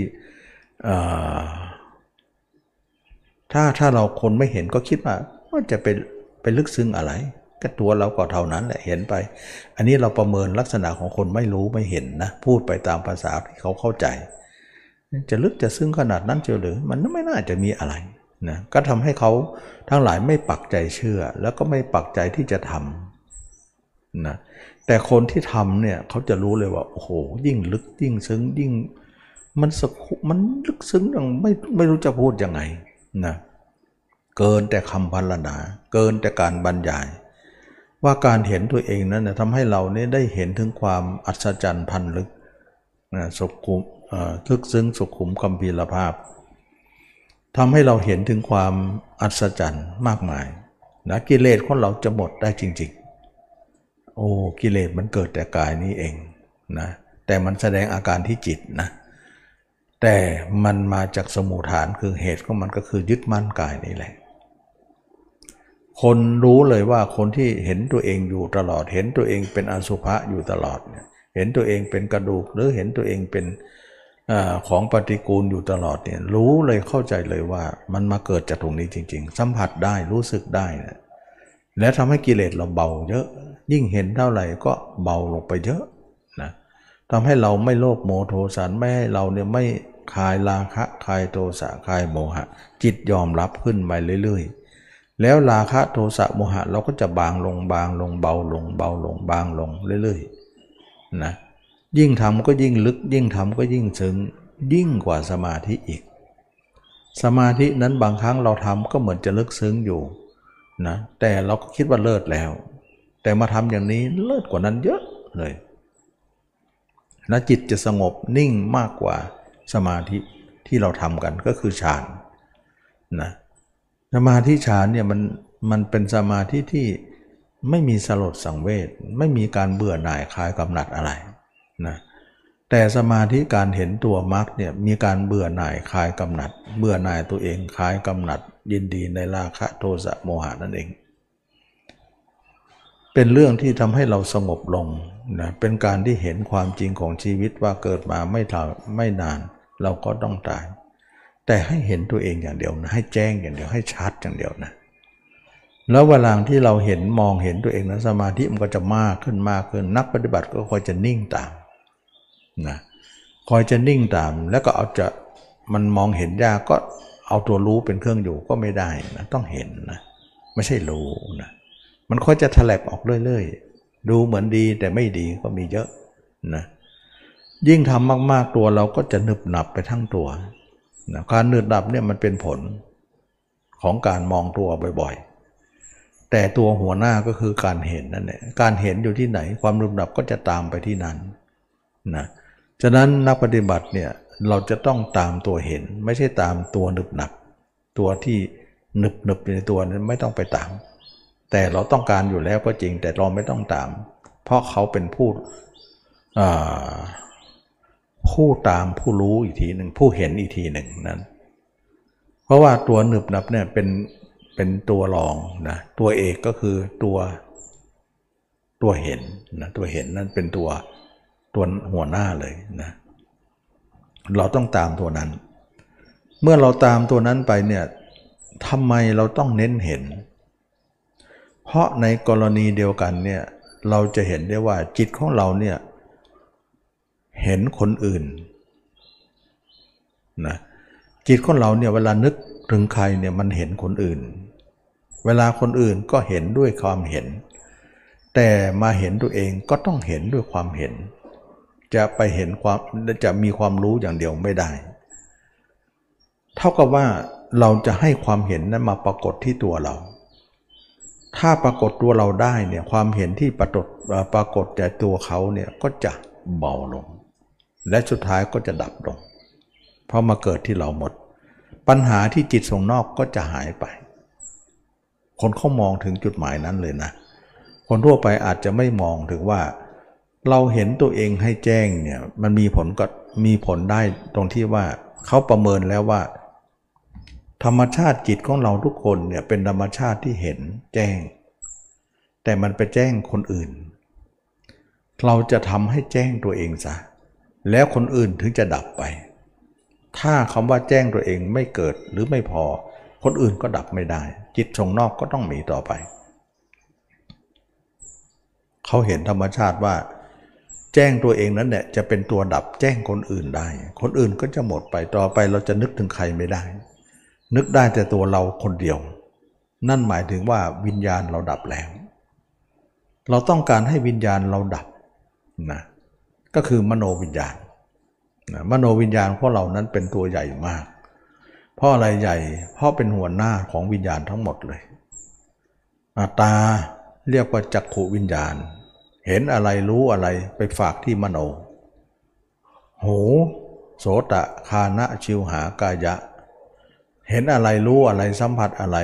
ถ้าถ้าเราคนไม่เห็นก็คิดว่าว่าจะเป็นไปลึกซึ้งอะไร ก็ตัวเราก็เท่านั้นแหละเห็นไป อันนี้เราประเมินลักษณะของคนไม่รู้ไม่เห็นนะ พูดไปตามภาษาที่เขาเข้าใจ จะลึกจะซึ้งขนาดนั้นเจอหรือ มันไม่น่าจะมีอะไร นะก็ทำให้เขาทั้งหลายไม่ปักใจเชื่อ แล้วก็ไม่ปักใจที่จะทำนะแต่คนที่ทำเนี่ยเขาจะรู้เลยว่าโอ้โหยิ่งลึกยิ่งซึ้งยิ่งมันสุมันลึกซึ้งยังไม่ไม่รู้จะพูดยังไงนะเกินแต่คำพรรณนา เกินแต่การบรรยาย ว่าการเห็นตัวเองนั้นนะทำให้เราเนี่ยได้เห็นถึงความอัศจรรย์พันลึกนะสุขุมลึกซึ้งสุขุมคำพีรภาพ ทำให้เราเห็นถึงความอัศจรรย์มากมายนะกิเลสของเราจะหมดได้จริง ๆ โอ้กิเลสมันเกิดแต่กายนี้เองนะแต่มันแสดงอาการที่จิตนะแต่มันมาจากสมุทฐานคือเหตุของมันก็คือยึดมั่นกายนี่แหละ คนรู้เลยว่าคนที่เห็นตัวเองอยู่ตลอด เห็นตัวเองเป็นอสุภะอยู่ตลอดเนี่ยเห็นตัวเองเป็นกระดูกหรือเห็นตัวเองเป็น อของปฏิกูลอยู่ตลอดเนี่ยรู้เลยเข้าใจเลยว่ามันมาเกิดจากตรงนี้จริง ๆ สัมผัสได้รู้สึกได้นะและทำให้กิเลสเราเบาเยอะ ยิ่งเห็นเท่าไหร่ก็เบาลงไปเยอะนะทำให้เราไม่โลภโมโทสันไม่ให้เราเนี่ยไม่คลายราคะคลายโทสะคลายโมหะ จิตยอมรับขึ้นไปเรื่อยๆ แล้วราคะโทสะโมหะเราก็จะบางลงบางลงเบาลงเบาลงบางลงเรื่อยๆนะ ยิ่งทำก็ยิ่งลึก ยิ่งทำก็ยิ่งซึ้งยิ่งกว่าสมาธิอีก สมาธินั้นบางครั้งเราทำก็เหมือนจะลึกซึ้งอยู่นะแต่เราก็คิดว่าเลิศแล้ว แต่มาทำอย่างนี้เลิศกว่านั้นเยอะเลยและจิตจะสงบนิ่งมากกว่าสมาธิที่เราทำกันก็คือฌานนะสมาธิฌานเนี่ยมันมันเป็นสมาธิที่ไม่มีสลดสังเวชไม่มีการเบื่อหน่ายคลายกำหนัดอะไร นะแต่สมาธิการเห็นตัวมรรคเนี่ยมีการเบื่อหน่ายคลายกำหนัด เบื่อหน่ายตัวเองคลายกำหนัด ยินดีในราคะโทสะโมหะนั่นเอง เป็นเรื่องที่ทำให้เราสงบลงนะเป็นการที่เห็นความจริงของชีวิตว่าเกิดมาไม่ถาไม่นานเราก็ต้องตาย แต่ให้เห็นตัวเองอย่างเดียวนะให้แจ้งอย่างเดียวให้ชัดอย่างเดียวนะแล้วเวลาที่เราเห็นมองเห็นตัวเองนะสมาธิมันก็จะมากขึ้นมากขึ้นนักปฏิบัติก็คอยจะนิ่งตาม นะคอยจะนิ่งตาม แล้วก็เอาจะมันมองเห็นยากก็เอาตัวรู้เป็นเครื่องอยู่ก็ไม่ได้นะต้องเห็นนะไม่ใช่รู้นะมันค่อยจะถลกออกเรื่อยๆ ดูเหมือนดีแต่ไม่ดีก็มีเยอะนะยิ่งทำมากๆตัวเราก็จะหนึบหนับไปทั้งตัวนะการหนึบหนับเนี่ยมันเป็นผลของการมองตัวบ่อยๆ แต่ตัวหัวหน้าก็คือการเห็นนั่นแหละการเห็นอยู่ที่ไหน ความหนึบหนับก็จะตามไปที่นั้นนะ ฉะนั้นนักปฏิบัติเนี่ยเราจะต้องตามตัวเห็น ไม่ใช่ตามตัวหนึบหนับตัวที่หนึบหนึบในตัวนั้นไม่ต้องไปตาม แต่เราต้องการอยู่แล้วก็จริงแต่เราไม่ต้องตาม เพราะเขาเป็นผู้ผู้ตามผู้รู้อีกทีหนึ่งผู้เห็นอีกทีหนึ่งนั้น เพราะว่าตัวหนึบหนับเนี่ยเป็นเป็นตัวรองนะตัวเอกก็คือตัวตัวเห็นนะตัวเห็นนั่นเป็นตัว ตัวหัวหน้าเลยนะเราต้องตามตัวนั้น เมื่อเราตามตัวนั้นไปเนี่ยทำไมเราต้องเน้นเห็น เพราะในกรณีเดียวกันเนี่ยเราจะเห็นได้ว่าจิตของเราเนี่ยเห็นคนอื่นนะจิตของเราเนี่ยเวลานึกถึงใครเนี่ยมันเห็นคนอื่น เวลาคนอื่นก็เห็นด้วยความเห็น แต่มาเห็นตัวเองก็ต้องเห็นด้วยความเห็น จะไปเห็นความจะมีความรู้อย่างเดียวไม่ได้ เท่ากับว่าเราจะให้ความเห็นนั้นมาปรากฏที่ตัวเรา ถ้าปรากฏตัวเราได้เนี่ยความเห็นที่ปรากฏปรากฏแต่ตัวเขาเนี่ยก็จะเบาลง และสุดท้ายก็จะดับลง เพราะมาเกิดที่เราหมด ปัญหาที่จิตส่งนอกก็จะหายไป คนเขามองถึงจุดหมายนั้นเลยนะ คนทั่วไปอาจจะไม่มองถึงว่า เราเห็นตัวเองให้แจ้งเนี่ยมันมีผลก็มีผลได้ตรงที่ว่าเขาประเมินแล้วว่า ธรรมชาติจิตของเราทุกคนเนี่ยเป็นธรรมชาติที่เห็นแจ้ง แต่มันไปแจ้งคนอื่น เราจะทำให้แจ้งตัวเองซะแล้วคนอื่นถึงจะดับไป ถ้าคำว่าแจ้งตัวเองไม่เกิดหรือไม่พอ คนอื่นก็ดับไม่ได้ จิตทรงนอกก็ต้องมีต่อไป เขาเห็นธรรมชาติว่า แจ้งตัวเองนั้นเนี่ยจะเป็นตัวดับแจ้งคนอื่นได้ คนอื่นก็จะหมดไปต่อไปเราจะนึกถึงใครไม่ได้ นึกได้แต่ตัวเราคนเดียว นั่นหมายถึงว่าวิญญาณเราดับแล้ว เราต้องการให้วิญญาณเราดับนะก็คือมโนวิญญาณมโนวิญญาณของเรานั้นเป็นตัวใหญ่มาก เพราะอะไรใหญ่ เพราะเป็นหัวหน้าของวิญญาณทั้งหมดเลยตาเรียกว่าจักขูวิญญาณ เห็นอะไรรู้อะไรไปฝากที่มโน หูโสตะคานะชิวหากายะ เห็นอะไรรู้อะไรสัมผัสอะไร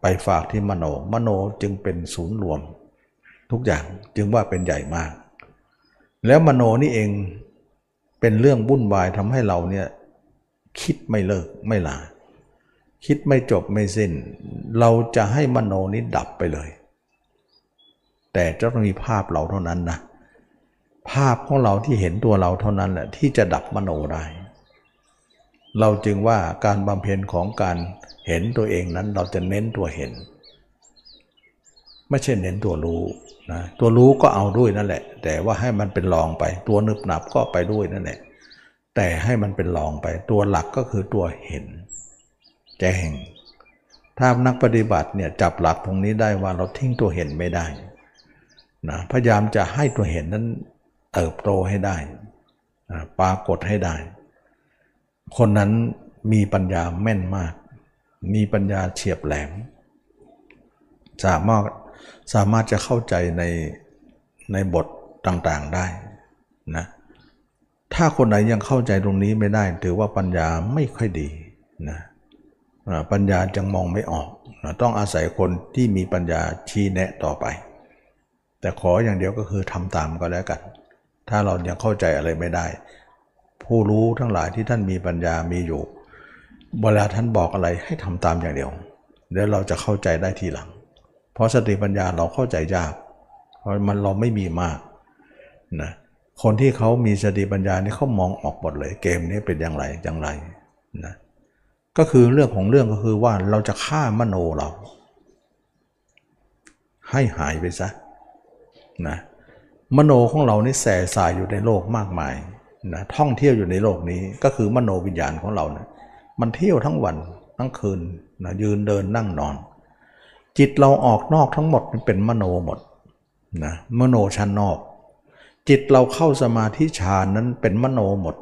ไปฝากที่มโน มโนจึงเป็นศูนย์รวม ทุกอย่างจึงว่าเป็นใหญ่มาก แล้วมโนนี่เองเป็นเรื่องวุ่นวายทำให้เราเนี่ยคิดไม่เลิกไม่ลา คิดไม่จบไม่สิ้น เราจะให้มโนนี้ดับไปเลย แต่จะต้องมีภาพเราเท่านั้นนะภาพของเราที่เห็นตัวเราเท่านั้นแหละที่จะดับมโนได้ เราจึงว่าการบำเพ็ญของการเห็นตัวเองนั้นเราจะเน้นตัวเห็น ไม่ใช่เน้นตัวรู้นะตัวรู้ก็เอาด้วยนั่นแหละ แต่ว่าให้มันเป็นรองไป ตัวนึบหนับก็ไปด้วยนั่นแหละ แต่ให้มันเป็นรองไป ตัวหลักก็คือตัวเห็น แจ้งถ้านักปฏิบัติเนี่ยจับหลักตรงนี้ได้ว่าเราทิ้งตัวเห็นไม่ได้ นะพยายามจะให้ตัวเห็นนั้นเติบโตให้ได้นะปรากฏให้ได้ คนนั้นมีปัญญาแม่นมาก มีปัญญาเฉียบแหลม สามารถสามารถจะเข้าใจในในบทต่างๆได้นะถ้าคนไหนยังเข้าใจตรงนี้ไม่ได้ ถือว่าปัญญาไม่ค่อยดีนะปัญญาจังมองไม่ออกนะต้องอาศัยคนที่มีปัญญาชี้แนะต่อไป แต่ขออย่างเดียวก็คือทำตามก็แล้วกัน ถ้าเรายังเข้าใจอะไรไม่ได้ ผู้รู้ทั้งหลายที่ท่านมีปัญญามีอยู่ เวลาท่านบอกอะไรให้ทำตามอย่างเดียวเดี๋ยวเราจะเข้าใจได้ทีหลัง เพราะสติปัญญาเราเข้าใจยาก เพราะมันเราไม่มีมากนะคนที่เขามีสติปัญญานี่เขามองออกหมดเลย เกมนี้เป็นอย่างไรอย่างไรนะก็คือเรื่องของเรื่องก็คือว่าเราจะฆ่ามโนเรา ให้หายไปซะ นะมโนของเรานี่แส่สายอยู่ในโลกมากมายนะท่องเที่ยวอยู่ในโลกนี้ก็คือมโนวิญญาณของเรานะมันเที่ยวทั้งวันทั้งคืนนะยืนเดินนั่งนอน จิตเราออกนอกทั้งหมดเป็นมโนหมดนะมโนชั้นนอก จิตเราเข้าสมาธิฌานนั้นเป็นมโนหมด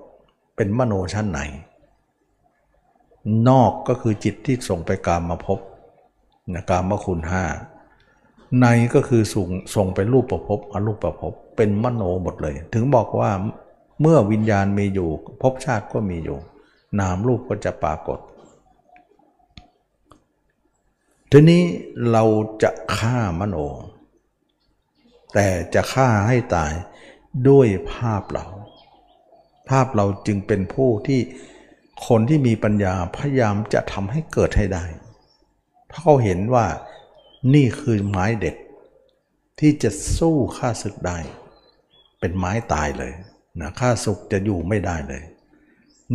เป็นมโนชั้นไหน นอกก็คือจิตที่ส่งไปกามมาพบนะกามคุณห้า ในก็คือส่งส่งไปรูปประพบอรูปประพบเป็นมโนหมดเลย ถึงบอกว่าเมื่อวิญญาณมีอยู่ภพชาติก็มีอยู่ นามรูปก็จะปรากฏ ทีนี้เราจะฆ่ามโน แต่จะฆ่าให้ตายด้วยภาพเรา ภาพเราจึงเป็นผู้ที่คนที่มีปัญญาพยายามจะทำให้เกิดให้ได้ เพราะเขาเห็นว่า นี่คือไม้เด็ด ที่จะสู้ข้าศึกได้ เป็นไม้ตายเลยนะข้าศึกจะอยู่ไม่ได้เลย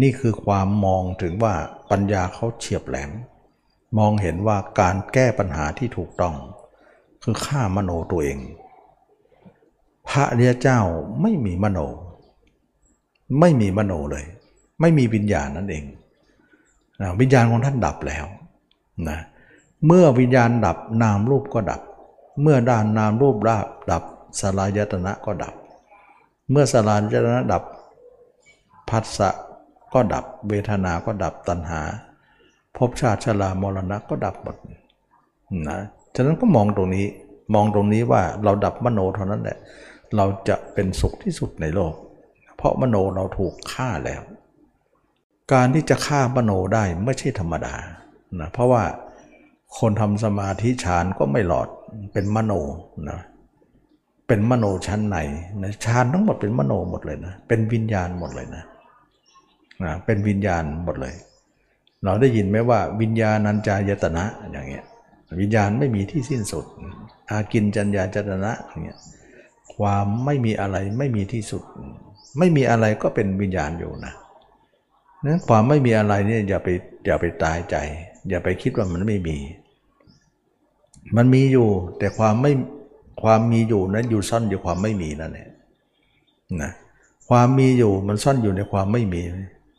นี่คือความมองถึงว่าปัญญาเขาเฉียบแหลม มองเห็นว่าการแก้ปัญหาที่ถูกต้อง คือฆ่ามโนตัวเอง พระเรียเจ้าไม่มีมโน ไม่มีมโนเลย ไม่มีวิญญาณนั่นเองนะวิญญาณของท่านดับแล้วนะเเมื่อวิญญาณดับนามรูปก็ดับ เมื่อด้านนามรูปราบดับสลายตนะก็ดับ เมื่อสลายตนะดับพัสสะก็ดับ เวทนาก็ดับตัณหาภพชาติชรามรณะก็ดับหมดนะฉะนั้นก็มองตรงนี้มองตรงนี้ว่าเราดับมโนเท่านั้นแหละเราจะเป็นสุขที่สุดในโลก เพราะมโนเราถูกฆ่าแล้ว การที่จะฆ่ามโนได้ไม่ใช่ธรรมดานะเพราะว่า คนทำสมาธิฌานก็ไม่หลอดเป็นมโนนะเป็นมโนชั้นไหนนะฌานทั้งหมดเป็นมโนหมดเลยนะเป็นวิญญาณหมดเลยนะนะเป็นวิญญาณหมดเลย เราได้ยินไหมว่าวิญญาณัญจายตนะอย่างเงี้ยวิญญาณไม่มีที่สิ้นสุด อากินจัญญาจตนะอย่างเงี้ยความไม่มีอะไรไม่มีที่สุด ไม่มีอะไรก็เป็นวิญญาณอยู่นะนั้นความไม่มีอะไรเนี่ยอย่าไปอย่าไปตายใจ อย่าไปคิดว่ามันไม่มี มันมีอยู่แต่ความไม่ความมีอยู่นั้นอยู่ซ่อนอยู่ความไม่มีนั่นแหละนะความมีอยู่มันซ่อนอยู่ในความไม่มี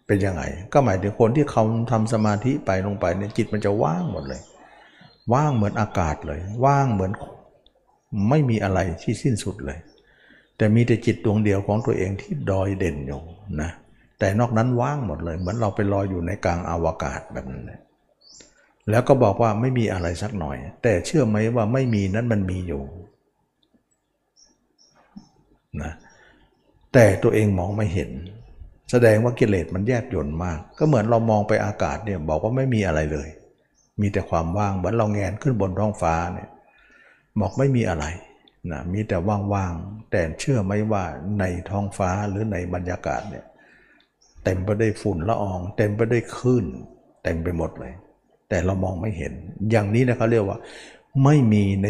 เป็นยังไง ก็หมายถึงคนที่เขาทำสมาธิไปลงไปเนี่ยจิตมันจะว่างหมดเลย ว่างเหมือนอากาศเลย ว่างเหมือนไม่มีอะไรที่สิ้นสุดเลย แต่มีแต่จิตดวงเดียวของตัวเองที่ดอยเด่นอยู่นะแต่นอกนั้นว่างหมดเลย เหมือนเราไปลอยอยู่ในกลางอาวกาศแบบนั้นเลย แล้วก็บอกว่าไม่มีอะไรสักหน่อย แต่เชื่อไหมว่าไม่มีนั้นมันมีอยู่นะแต่ตัวเองมองไม่เห็น แสดงว่ากิเลสมันแยบยนต์มาก ก็เหมือนเรามองไปอากาศเนี่ยบอกว่าไม่มีอะไรเลย มีแต่ความว่างเหมือนเราแงนขึ้นบนท้องฟ้าเนี่ยบอกไม่มีอะไรนะมีแต่ว่างๆแต่เชื่อไหมว่าในท้องฟ้าหรือในบรรยากาศเนี่ยเต็มไปด้วยฝุ่นละออง เต็มไปด้วยคลื่นเต็มไปหมดเลย แต่เรามองไม่เห็น อย่างนี้นะเขาเรียกว่า ไม่มีใน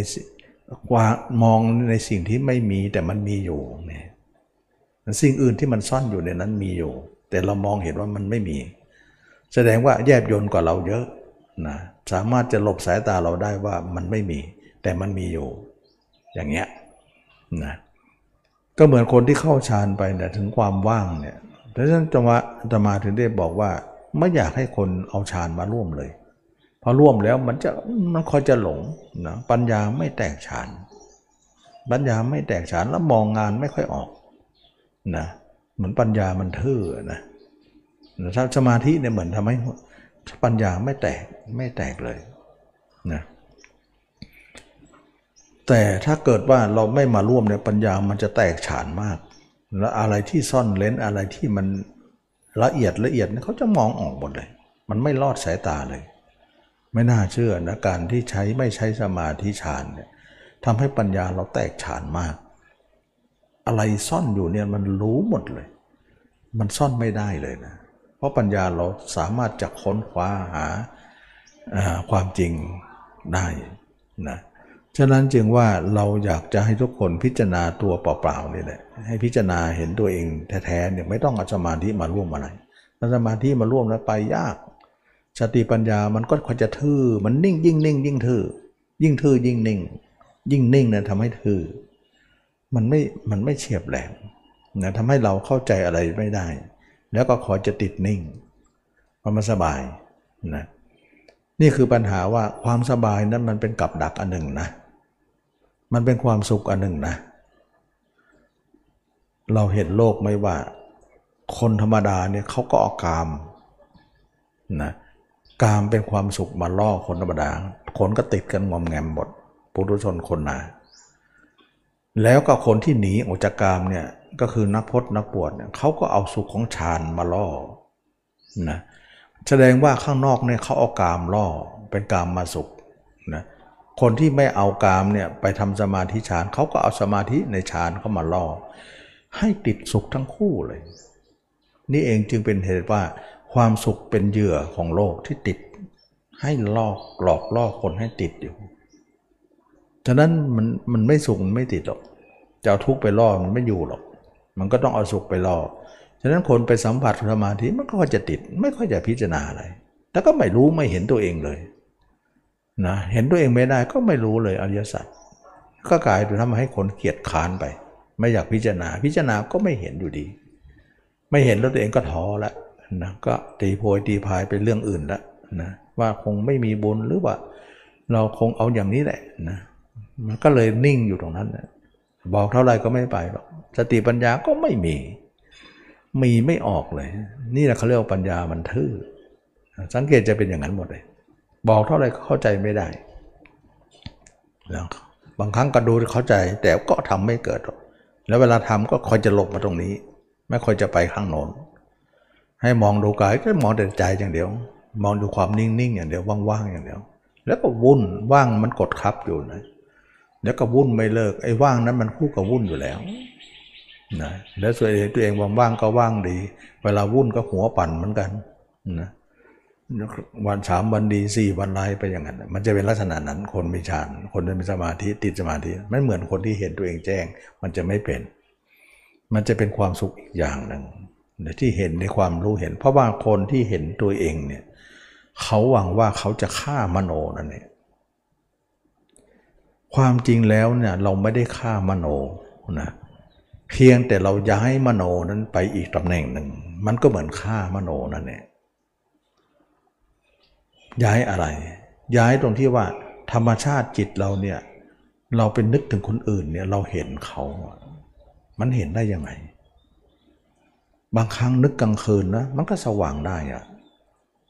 วามองในสิ่งที่ไม่มีแต่มันมีอยู่เนี่ยสิ่งอื่นที่มันซ่อนอยู่ในนั้นมีอยู่ แต่เรามองเห็นว่ามันไม่มี แสดงว่าแยบยนต์กว่าเราเยอะนะสามารถจะหลบสายตาเราได้ว่ามันไม่มี แต่มันมีอยู่ อย่างเงี้ยนะก็เหมือนคนที่เข้าฌานไปเนี่ยถึงความว่างเนี่ยดังนั้นจังหวะธรรมาถึงได้บอกว่า ไม่อยากให้คนเอาฌานมาร่วมเลย พอร่วมแล้วมันจะมันคอยจะหลงนะปัญญาไม่แตกฉาน ปัญญาไม่แตกฉานแล้วมองงานไม่ค่อยออกนะเหมือนปัญญามันทื่อนะถ้าสมาธิเนี่ยเหมือนทำให้ปัญญาไม่แตกไม่แตกเลยนะแต่ถ้าเกิดว่าเราไม่มาร่วมเนี่ยปัญญามันจะแตกฉานมาก แล้วอะไรที่ซ่อนเลนอะไรที่มันละเอียดละเอียดเนี่ยเขาจะมองออกหมดเลย มันไม่ลอดสายตาเลย ไม่น่าเชื่อนะการที่ใช้ไม่ใช้สมาธิฌานเนี่ยทำให้ปัญญาเราแตกฉานมาก อะไรซ่อนอยู่เนี่ยมันรู้หมดเลย มันซ่อนไม่ได้เลยนะ เพราะปัญญาเราสามารถจะค้นคว้าหาความจริงได้นะฉะนั้นจึงว่าเราอยากจะให้ทุกคนพิจารณาตัวเปล่าๆนี่แหละให้พิจารณาเห็นตัวเองแท้ๆเนี่ยไม่ต้องเอาสมาธิมาร่วมอะไรถ้าสมาธิมาร่วมแล้วไปยาก สติปัญญามันก็ควรจะทื่อมันนิ่งยิ่งนิ่งยิ่งทื่อยิ่งทื่อยิ่งนิ่ง ยิ่งนิ่งเนะทำให้ทื่อมันไม่มันไม่เฉียบแหลมนะทำให้เราเข้าใจอะไรไม่ได้ แล้วก็ขอจะติดนิ่งเพราะมันสบายนะนี่คือปัญหาว่าความสบายนั้นมันเป็นกับดักอันหนึ่งนะ มันเป็นความสุขอันหนึ่งนะ เราเห็นโลกไม่ว่า คนธรรมดาเนี่ยเขาก็ออกกามนะ กามเป็นความสุขมาล่อคนธรรมดา คนก็ติดกันงอมแงมหมดปุถุชนคนหนา แล้วก็คนที่หนีออกจากกามเนี่ยก็คือนักพจนักบวชเนี่ยเขาก็เอาสุขของฌานมาล่อนะแสดงว่าข้างนอกเนี่ยเขาเอากามล่อเป็นกามมาสุขนะคนที่ไม่เอากามเนี่ยไปทำสมาธิฌานเขาก็เอาสมาธิในฌานเข้ามาล่อ ให้ติดสุขทั้งคู่เลย นี่เองจึงเป็นเหตุว่า ความสุขเป็นเหยื่อของโลกที่ติด ให้ลอกหลอกล่อคนให้ติดอยู่ฉะนั้นมันมันไม่สุขมันไม่ติดหรอกจะเอาทุกข์ไปล่อมันไม่อยู่หรอก มันก็ต้องเอาสุขไปล่อฉะนั้นคนไปสัมผัสสมาธิมันก็จะติด ไม่ค่อยจะพิจารณาอะไรแล้วก็ไม่รู้ไม่เห็นตัวเองเลยนะเห็นตัวเองไม่ได้ก็ไม่รู้เลยอริยสัจก็กลายเป็นทำให้คนเกียดค้านไป ไม่อยากพิจารณาพิจารณาก็ไม่เห็นอยู่ดี ไม่เห็นแล้วตัวเองก็ท้อแล้ว นะก็ตีโพยตีพายไปเรื่องอื่นแล้วนะว่าคงไม่มีบุญหรือว่า เราคงเอาอย่างนี้แหละนะมันก็เลยนิ่งอยู่ตรงนั้นนะบอกเท่าไรก็ไม่ไปหรอกสติปัญญาก็ไม่มี มีไม่ออกเลย นี่แหละเขาเรียกว่าปัญญามันทื่อสังเกตจะเป็นอย่างนั้นหมดเลย บอกเท่าไรก็เข้าใจไม่ได้แล้วบางครั้งก็ดูเข้าใจ แต่ก็ทำไม่เกิดหรอกแล้วเวลาทำก็คอยจะหลบมาตรงนี้ ไม่คอยจะไปข้างโน้น ให้มองดูกายก็มองแต่ใจอย่างเดียว มองดูความนิ่งๆอย่างเดียวว่างๆอย่างเดียว แล้วก็วุ่นว่างมันกดคับอยู่นะแล้วก็วุ่นไม่เลิกไอ้ว่างนั้นมันคู่กับวุ่นอยู่แล้วนะแล้วส่วนเองตัวเองว่างๆก็ว่างดี เวลาวุ่นก็หัวปั่นเหมือนกันนะวันสามวันดีสี่วันไล่ไปอย่างนั้น มันจะเป็นลักษณะนั้นคนมีฌานคนที่มีสมาธิติดสมาธิไม่เหมือนคนที่เห็นตัวเองแจ้ง มันจะไม่เป็น มันจะเป็นความสุขอีกอย่างหนึ่ง ที่เห็นในความรู้เห็น เพราะว่าคนที่เห็นตัวเองเนี่ยเขาหวังว่าเขาจะฆ่ามโนนั่นเองความจริงแล้วเนี่ยเราไม่ได้ฆ่ามโนนะเพียงแต่เราย้ายมโนนั้นไปอีกตำแหน่งหนึ่ง มันก็เหมือนฆ่ามโนนั่นเองย้ายอะไร ย้ายตรงที่ว่า ธรรมชาติจิตเราเนี่ย เราเป็นนึกถึงคนอื่นเนี่ยเราเห็นเขา มันเห็นได้ยังไง บางครั้งนึกกลางคืนนะมันก็สว่างได้อะ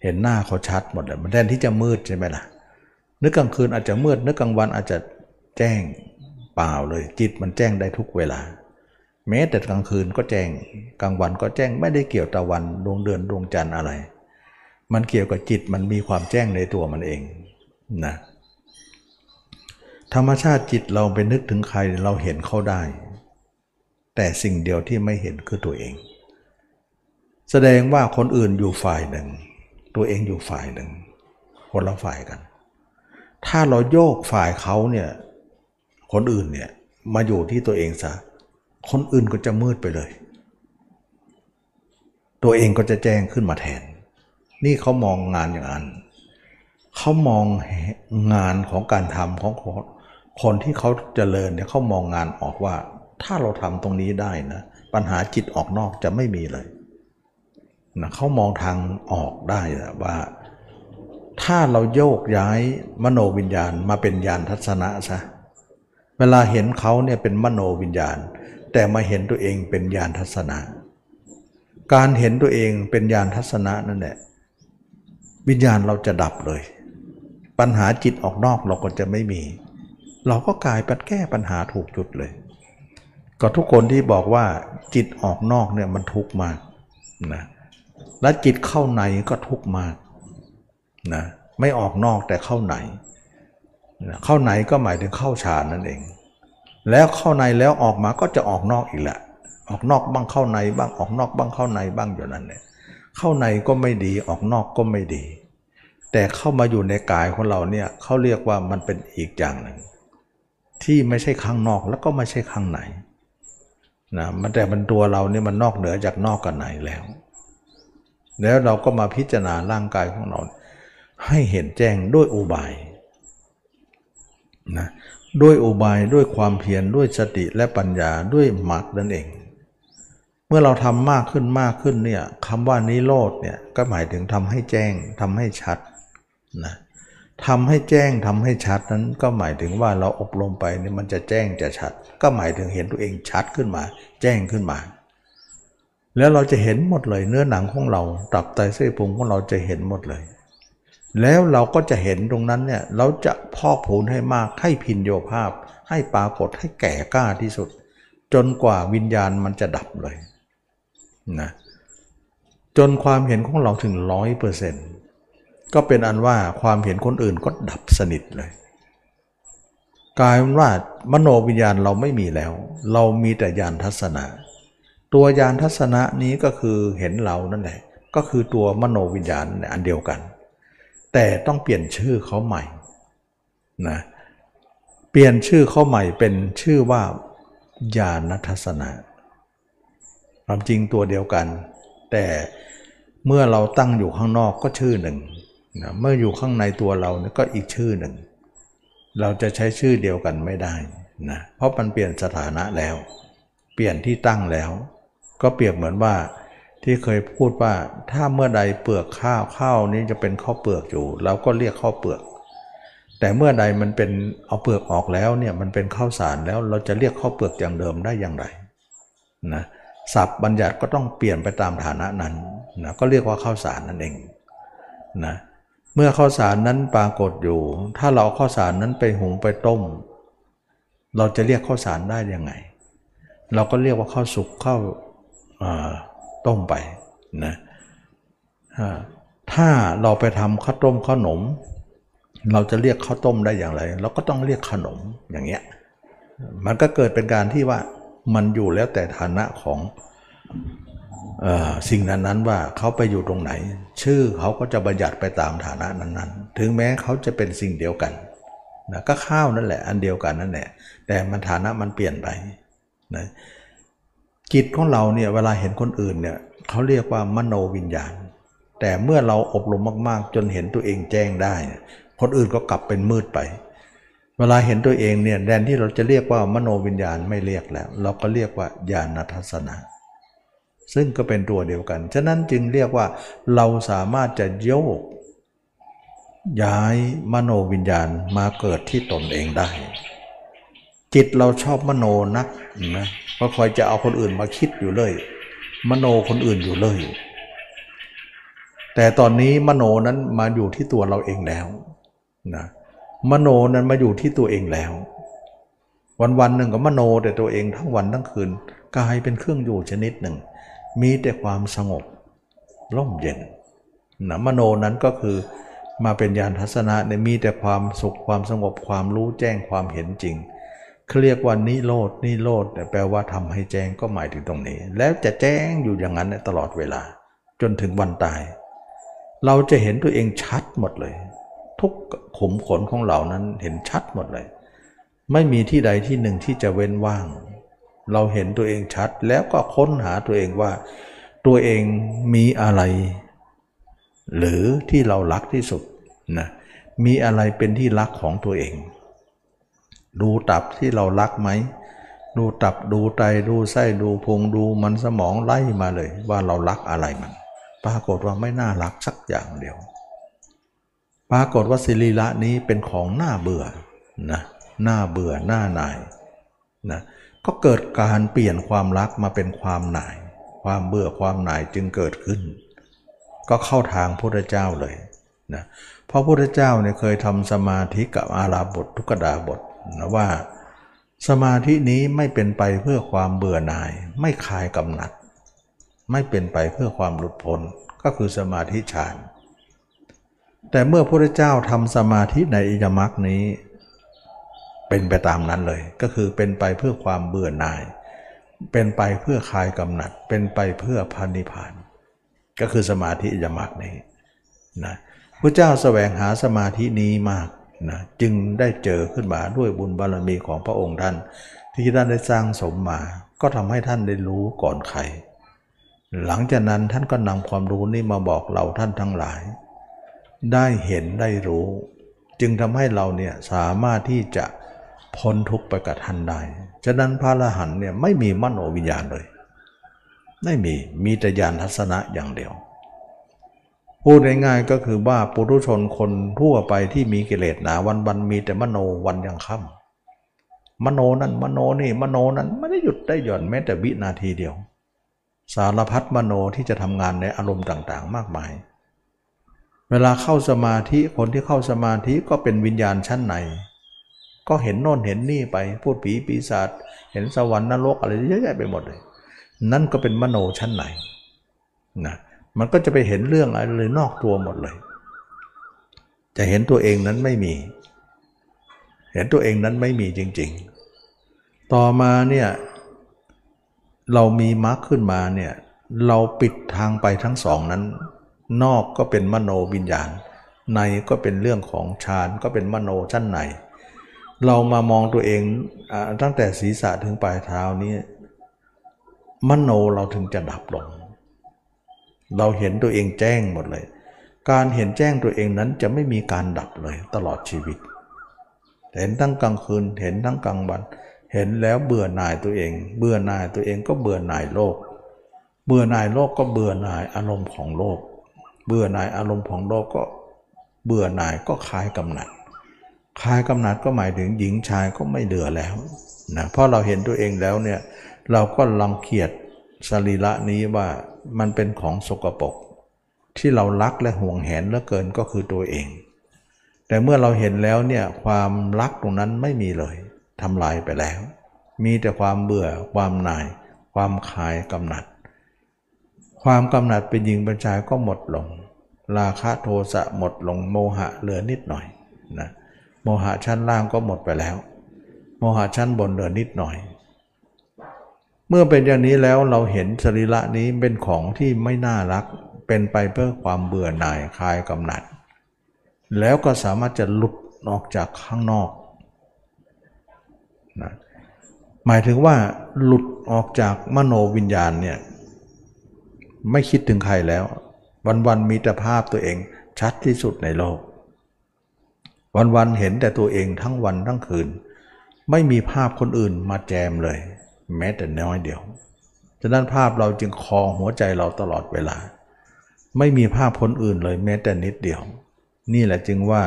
เห็นหน้าเขาชัดหมดเลยมันแทนที่จะมืดใช่ไหมล่ะ นึกกลางคืนอาจจะมืดนึกกลางวันอาจจะแจ้งเปล่าเลย จิตมันแจ้งได้ทุกเวลา แม้แต่กลางคืนก็แจ้งกลางวันก็แจ้งไม่ได้เกี่ยวตะวันดวงเดือนดวงจันทร์อะไร มันเกี่ยวกับจิตมันมีความแจ้งในตัวมันเองนะธรรมชาติจิตเราไปนึกถึงใครเราเห็นเขาได้ แต่สิ่งเดียวที่ไม่เห็นคือตัวเอง แสดงว่าคนอื่นอยู่ฝ่ายหนึ่ง ตัวเองอยู่ฝ่ายหนึ่ง คนละฝ่ายกัน ถ้าเราโยกฝ่ายเขาเนี่ยคนอื่นเนี่ยมาอยู่ที่ตัวเองซะคนอื่นก็จะมืดไปเลย ตัวเองก็จะแจ้งขึ้นมาแทน นี่เขามองงานอย่างนั้นเขามองงานของการทำของคนคนที่เขาเจริญเนี่ยเขามองงานออกว่า ถ้าเราทำตรงนี้ได้นะ ปัญหาจิตออกนอกจะไม่มีเลย นะเขามองทางออกได้ว่า ถ้าเราโยกย้ายมโนวิญญาณมาเป็นญาณทัศนะซะเวลาเห็นเขาเนี่ยเป็นมโนวิญญาณ แต่มาเห็นตัวเองเป็นญาณทัศนะ การเห็นตัวเองเป็นญาณทัศนะนั่นแหละวิญญาณเราจะดับเลย ปัญหาจิตออกนอกเราก็จะไม่มี เราก็กลายเป็นแก้ปัญหาถูกจุดเลย ก็ทุกคนที่บอกว่าจิตออกนอกเนี่ยมันทุกข์มากนะ และจิตเข้าในก็ทุกข์มากนะไม่ออกนอกแต่เข้าในนะเข้าในก็หมายถึงเข้าฌานนั่นเอง แล้วเข้าในแล้วออกมาก็จะออกนอกอีกแหละออกนอกบ้างเข้าในบ้างออกนอกบ้างเข้าในบ้างอยู่นั่นเนี่ยเข้าในก็ไม่ดีออกนอกก็ไม่ดี แต่เข้ามาอยู่ในกายของเราเนี่ยเขาเรียกว่ามันเป็นอีกอย่างหนึ่ง ที่ไม่ใช่ข้างนอกแล้วก็ไม่ใช่ข้างในนะมันแต่มันตัวเราเนี่ยมันนอกเหนือจากนอกกับในแล้ว แล้วเราก็มาพิจารณาร่างกายของเรา ให้เห็นแจ้งด้วยอุบายนะด้วยอุบายด้วยความเพียรด้วยสติและปัญญาด้วยมรรคนั่นเอง เมื่อเราทำมากขึ้นมากขึ้นเนี่ยคำว่านิโรธเนี่ยก็หมายถึงทำให้แจ้งทำให้ชัดนะทำให้แจ้งทำให้ชัดนั้นก็หมายถึงว่าเราอบรมไปเนี่ยมันจะแจ้งจะชัด ก็หมายถึงเห็นตัวเองชัดขึ้นมา แจ้งขึ้นมา แล้วเราจะเห็นหมดเลย เนื้อหนังของเราตับไตเส้นพุงของเราจะเห็นหมดเลย แล้วเราก็จะเห็นตรงนั้นเนี่ยเราจะพอกผูนให้มากให้พินโยภาพ ให้ปรากฏให้แก่กล้าที่สุด จนกว่าวิญญาณมันจะดับเลยนะจนความเห็นของเราถึงร้อยเปอร์เซ็นต์ก็เป็นอันว่าความเห็นคนอื่นก็ดับสนิทเลยกลายเป็นว่ามโนวิญญาณเราไม่มีแล้ว เรามีแต่ญาณทัศนะ ตัวยานทัศนะนี้ก็คือเห็นเรานั่นแหละ ก็คือตัวมโนวิญญาณอันเดียวกัน แต่ต้องเปลี่ยนชื่อเขาใหม่นะเปลี่ยนชื่อเขาใหม่เป็นชื่อว่าญาณทัศนะความจริงตัวเดียวกัน แต่เมื่อเราตั้งอยู่ข้างนอกก็ชื่อหนึ่งนะเมื่ออยู่ข้างในตัวเรานี่ยก็อีกชื่อหนึ่ง เราจะใช้ชื่อเดียวกันไม่ได้นะเพราะมันเปลี่ยนสถานะแล้ว เปลี่ยนที่ตั้งแล้ว ก็เปรียบเหมือนว่าที่เคยพูดว่าถ้าเมื่อใดเปลือกข้าวข้าวนี้จะเป็นข้าวเปลือกอยู่เราก็เรียกข้าวเปลือก แต่เมื่อใดมันเป็นเอาเปลือกออกแล้วเนี่ยมันเป็นข้าวสารแล้วเราจะเรียกข้าวเปลือกอย่างเดิมได้อย่างไรนะศัพท์บัญญัติก็ต้องเปลี่ยนไปตามฐานะนั้นนะก็เรียกว่าข้าวสารนั่นเองนะเมื่อข้าวสารนั้นปรากฏอยู่ ถ้าเราข้าวสารนั้นไปหุงไปต้ม เราจะเรียกข้าวสารได้ยังไง เราก็เรียกว่าข้าวสุกข้าว ต้มไปนะถ้าเราไปทำข้าวต้มข้าวหนม เราจะเรียกข้าวต้มได้อย่างไร เราก็ต้องเรียกขนมอย่างเงี้ยมันก็เกิดเป็นการที่ว่ามันอยู่แล้วแต่ฐานะของสิ่งนั้นๆว่าเขาไปอยู่ตรงไหน ชื่อเขาก็จะบัญญัติไปตามฐานะนั้นๆ ถึงแม้เขาจะเป็นสิ่งเดียวกันนะก็ข้าวนั่นแหละ อันเดียวกันนั่นแหละแต่มันฐานะมันเปลี่ยนไปนะ จิตของเราเนี่ยเวลาเห็นคนอื่นเนี่ยเขาเรียกว่ามโนวิญญาณ แต่เมื่อเราอบรมมากๆ จนเห็นตัวเองแจ้งได้ คนอื่นก็กลับเป็นมืดไป เวลาเห็นตัวเองเนี่ยแดนที่เราจะเรียกว่ามโนวิญญาณไม่เรียกแล้ว เราก็เรียกว่าญาณทัศนะ ซึ่งก็เป็นตัวเดียวกัน ฉะนั้นจึงเรียกว่าเราสามารถจะโยก ย้ายมโนวิญญาณมาเกิดที่ตนเองได้ จิตเราชอบมโนนักนะเพราะคอยจะเอาคนอื่นมาคิดอยู่เลย มโนคนอื่นอยู่เลย แต่ตอนนี้มโนนั้นมาอยู่ที่ตัวเราเองแล้วนะมโนนั้นมาอยู่ที่ตัวเองแล้ว วันวันหนึ่งก็มโนแต่ตัวเองทั้งวันทั้งคืนกลายเป็นเครื่องอยู่ชนิดหนึ่ง มีแต่ความสงบร่มเย็นนะมโนนั้นก็คือมาเป็นญาณทัศนะเนี่ยมีแต่ความสุขความสงบความรู้แจ้งความเห็นจริง เขาเรียกว่านิโรดนิโรธแปลว่าทำให้แจ้งก็หมายถึงตรงนี้ แล้วจะแจ้งอยู่อย่างนั้นตลอดเวลา จนถึงวันตาย เราจะเห็นตัวเองชัดหมดเลย ทุกขมขนของเรานั้นเห็นชัดหมดเลย ไม่มีที่ใดที่หนึ่งที่จะเว้นว่าง เราเห็นตัวเองชัดแล้วก็ค้นหาตัวเองว่า ตัวเองมีอะไร หรือที่เรารักที่สุดนะมีอะไรเป็นที่รักของตัวเอง ดูตับที่เรารักไหม ดูตับดูไตดูไส้ดูพุงดูมันสมองไล่มาเลย ว่าเรารักอะไรมัน ปรากฏว่าไม่น่ารักสักอย่างเดียว ปรากฏว่าสิริละนี้เป็นของน้าเบื่อนะน้าเบื่อหน้าหน่ายนะก็เกิดการเปลี่ยนความรักมาเป็นความหน่าย ความเบื่อความหน่ายจึงเกิดขึ้น ก็เข้าทางพระเจ้าเลยนะเพราะพระเจ้าเนี่ยเคยทำสมาธิกับอาราบททุกดาบท ว่าสมาธินี้ไม่เป็นไปเพื่อความเบื่อหน่าย ไม่คลายกำหนัด ไม่เป็นไปเพื่อความหลุดพ้นก็คือสมาธิฌานแต่เมื่อพระเจ้าทำสมาธิในอิยมรรคนี้ เป็นไปตามนั้นเลย ก็คือเป็นไปเพื่อความเบื่อหน่าย เป็นไปเพื่อคลายกำหนัด เป็นไปเพื่อพันิพาน ก็คือสมาธิยมักนี้นะพระเจ้าแสวงหาสมาธินี้มาก นะจึงได้เจอขึ้นมาด้วยบุญบารมีของพระองค์ท่าน ที่ท่านได้สร้างสมมา ก็ทำให้ท่านได้รู้ก่อนใคร หลังจากนั้นท่านก็นำความรู้นี้มาบอกเราท่านทั้งหลาย ได้เห็นได้รู้ จึงทำให้เราเนี่ยสามารถที่จะพ้นทุกข์ไปกับท่านได้ ฉะนั้นพระอรหันต์เนี่ยไม่มีมโนวิญญาณเลย ไม่มี มีแต่ญาณทัศนะอย่างเดียว พูดง่ายๆก็คือว่าปุถุชนคนทั่วไปที่มีกิเลสหนาวันวันมีแต่มโนวันยังค่ำมโนนั้นมโนนี่มโนนั้นไม่ได้หยุดได้หย่อนแม้แต่วินาทีเดียว สารพัดมโนที่จะทำงานในอารมณ์ต่างๆ มากมาย เวลาเข้าสมาธิคนที่เข้าสมาธิก็เป็นวิญญาณชั้นในก็เห็นโน่นเห็นนี่ไปพูดผีปีศาจเห็นสวรรค์นรกอะไรเยอะแยะไปหมดเลย นั่นก็เป็นมโนชั้นไหนนะ มันก็จะไปเห็นเรื่องอะไรเลยนอกตัวหมดเลย จะเห็นตัวเองนั้นไม่มี เห็นตัวเองนั้นไม่มีจริง ๆ ต่อมาเนี่ยเรามีมรรคขึ้นมาเนี่ยเราปิดทางไปทั้งสองนั้น นอกก็เป็นมโนวิญญาณ ในก็เป็นเรื่องของฌานก็เป็นมโนชั้นในเรามามองตัวเองอตั้งแต่ศีรษะถึงปลายเท้านี้มโนเราถึงจะดับลง เราเห็นตัวเองแจ้งหมดเลย การเห็นแจ้งตัวเองนั้นจะไม่มีการดับเลยตลอดชีวิต เห็นทั้งกลางคืนเห็นทั้งกลางวัน เห็นแล้วเบื่อหน่ายตัวเอง เบื่อหน่ายตัวเองก็เบื่อหน่ายโลก เบื่อหน่ายโลกก็เบื่อหน่ายอารมณ์ของโลก เบื่อหน่ายอารมณ์ของโลกก็เบื่อหน่ายก็คลายกำหนัดคลายกำหนัดก็หมายถึงหญิงชายก็ไม่เหลือแล้วนะเพราะเราเห็นตัวเองแล้วเนี่ยเราก็ลังเกียจสรีระนี้ว่า มันเป็นของสกปรกที่เรารักและห่วงแหนเหลือเกินก็คือตัวเอง แต่เมื่อเราเห็นแล้วเนี่ยความรักตรงนั้นไม่มีเลยทำลายไปแล้ว มีแต่ความเบื่อความหน่าย ความคลายกำหนัด ความกำหนัดเป็นหญิงเป็นชายก็หมดลง ราคะโทสะหมดลงโมหะเหลือนิดหน่อยนะโมหะชั้นล่างก็หมดไปแล้ว โมหะชั้นบนเหลือนิดหน่อย เมื่อเป็นอย่างนี้แล้วเราเห็นสรีระนี้เป็นของที่ไม่น่ารัก เป็นไปเพื่อความเบื่อหน่ายคลายกำหนัด แล้วก็สามารถจะหลุดออกจากข้างนอกนะหมายถึงว่าหลุดออกจากมโนวิญญาณเนี่ยไม่คิดถึงใครแล้ว วันๆมีแต่ภาพตัวเองชัดที่สุดในโลก วันๆเห็นแต่ตัวเองทั้งวันทั้งคืน ไม่มีภาพคนอื่นมาแจมเลย แม้แต่น้อยเดียว ฉะนั้นภาพเราจึงคลองหัวใจเราตลอดเวลา ไม่มีภาพคนอื่นเลยแม้แต่นิดเดียว นี่แหละจึงว่า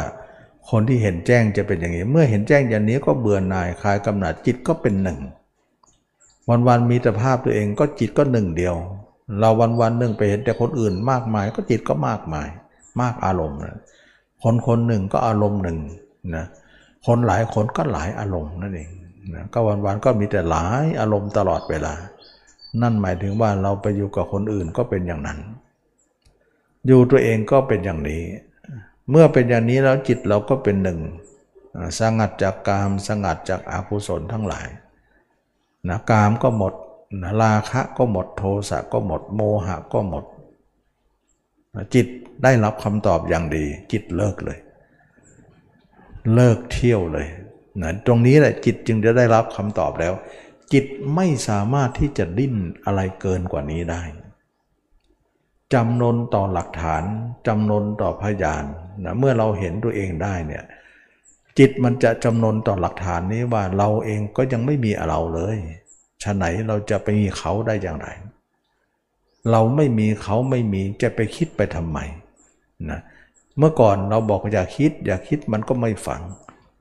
คนที่เห็นแจ้งจะเป็นอย่างนี้ เมื่อเห็นแจ้งอย่างนี้ก็เบื่อหน่ายคลายกำหนัดจิตก็เป็นหนึ่ง วันๆมีแต่ภาพตัวเองก็จิตก็หนึ่งเดียว เราวันๆหนึ่งไปเห็นแต่คนอื่นมากมายก็จิตก็มากมาย มากอารมณ์นะคนคนหนึ่งก็อารมณ์หนึ่งนะคนหลายคนก็หลายอารมณ์นั่นเอง นะก็วันๆก็มีแต่หลายอารมณ์ตลอดเวลา นั่นหมายถึงว่าเราไปอยู่กับคนอื่นก็เป็นอย่างนั้น อยู่ตัวเองก็เป็นอย่างนี้ เมื่อเป็นอย่างนี้แล้วจิตเราก็เป็นหนึ่งสงัดจากกามสงัดจากอากุศลทั้งหลายนะกามก็หมดนะราคะก็หมดโทสะก็หมดโมหะก็หมด จิตได้รับคำตอบอย่างดี จิตเลิกเลย เลิกเที่ยวเลย นะตรงนี้แหละจิตจึงจะได้รับคำตอบแล้ว จิตไม่สามารถที่จะดิ้นอะไรเกินกว่านี้ได้จำนนต่อหลักฐานจำนนต่อพยานนะเมื่อเราเห็นตัวเองได้เนี่ยจิตมันจะจำนนต่อหลักฐานนี้ว่าเราเองก็ยังไม่มีเราเลยฉะไหนเราจะไปมีเขาได้อย่างไร เราไม่มีเขาไม่มีจะไปคิดไปทำไมนะเมื่อก่อนเราบอกอย่าคิด อย่าคิดมันก็ไม่ฝัง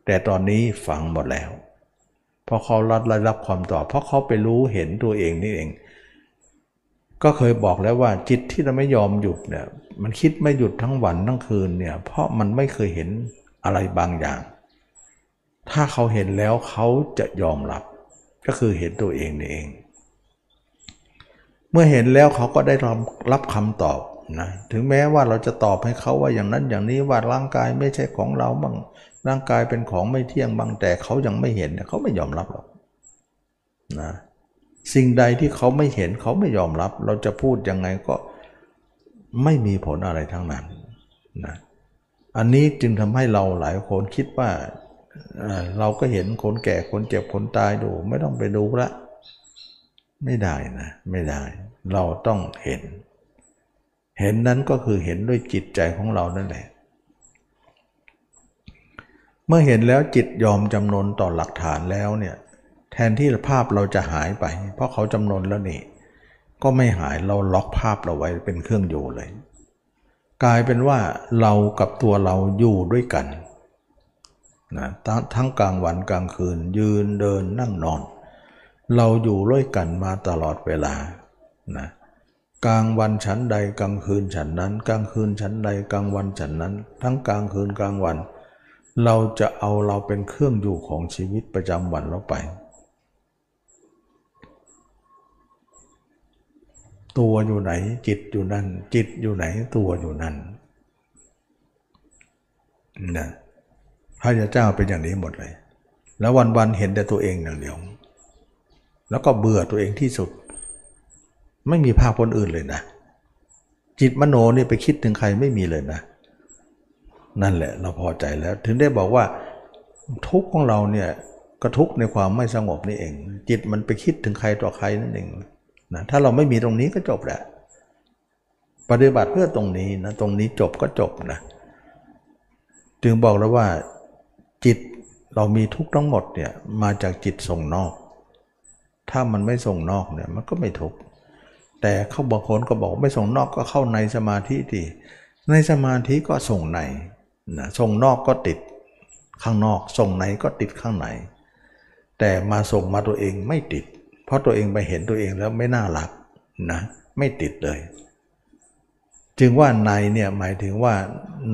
แต่ตอนนี้ฝังหมดแล้วเพราะเขารับได้รับความตอบ เพราะเขาไปรู้เห็นตัวเองนี่เอง ก็เคยบอกแล้วว่าจิตที่เราไม่ยอมหยุดเนี่ยมันคิดไม่หยุดทั้งวันทั้งคืนเนี่ยเพราะมันไม่เคยเห็นอะไรบางอย่าง ถ้าเขาเห็นแล้วเขาจะยอมรับ ก็คือเห็นตัวเองนี่เอง เมื่อเห็นแล้วเขาก็ได้รับรับคำตอบนะถึงแม้ว่าเราจะตอบให้เขาว่าอย่างนั้นอย่างนี้ว่าร่างกายไม่ใช่ของเราบ้างร่างกายเป็นของไม่เที่ยงบางแต่เขายังไม่เห็นเขาไม่ยอมรับหรอกนะสิ่งใดที่เขาไม่เห็นเขาไม่ยอมรับ เราจะพูดยังไงก็ไม่มีผลอะไรทั้งนั้นนะอันนี้จึงทำให้เราหลายคนคิดว่าเราก็เห็นคนแก่คนเจ็บคนตายดู ไม่ต้องไปดูละไม่ได้นะไม่ได้ เราต้องเห็น เห็นนั้นก็คือเห็นด้วยจิตใจของเรานั่นแหละ เมื่อเห็นแล้วจิตยอมจำนนต่อหลักฐานแล้วเนี่ยแทนที่ภาพเราจะหายไป เพราะเขาจำนนแล้วนี่ ก็ไม่หายเราล็อกภาพเราไว้เป็นเครื่องอยู่เลย กลายเป็นว่าเรากับตัวเราอยู่ด้วยกันนะทั้งกลางวันกลางคืนยืนเดินนั่งนอน เราอยู่ด้วยกันมาตลอดเวลานะกลางวันฉันใดกลางคืนฉันนั้น กลางคืนฉันใดกลางวันฉันนั้น ทั้งกลางคืนกลางวัน เราจะเอาเราเป็นเครื่องอยู่ของชีวิตประจำวันเราไป ตัวอยู่ไหนจิตอยู่นั่น จิตอยู่ไหนตัวอยู่นั่นนะพระเจ้าเป็นอย่างนี้หมดเลย แล้ววันๆเห็นแต่ตัวเองอย่างเดียวแล้วก็เบื่อตัวเองที่สุด ไม่มีภาพคนอื่นเลยนะ จิตมโนนี่ไปคิดถึงใครไม่มีเลยนะ นั่นแหละเราพอใจแล้ว ถึงได้บอกว่าทุกข์ของเราเนี่ยก็ทุกในความไม่สงบนี่เอง จิตมันไปคิดถึงใครต่อใครนั่นเองนะถ้าเราไม่มีตรงนี้ก็จบแหละปฏิบัติเพื่อตรงนี้นะตรงนี้จบก็จบนะจึงบอกแล้วว่าจิตเรามีทุกทั้งหมดเนี่ยมาจากจิตส่งนอก ถ้ามันไม่ส่งนอกเนี่ยมันก็ไม่ทุกแต่เขาบางคนก็บอกไม่ส่งนอกก็เข้าในสมาธิดีในสมาธิก็ส่งใน นะส่งนอกก็ติดข้างนอกส่งในก็ติดข้างในแต่มาส่งมาตัวเองไม่ติด เพราะตัวเองไปเห็นตัวเองแล้วไม่น่ารักนะไม่ติดเลย จึงว่าในเนี่ยหมายถึงว่า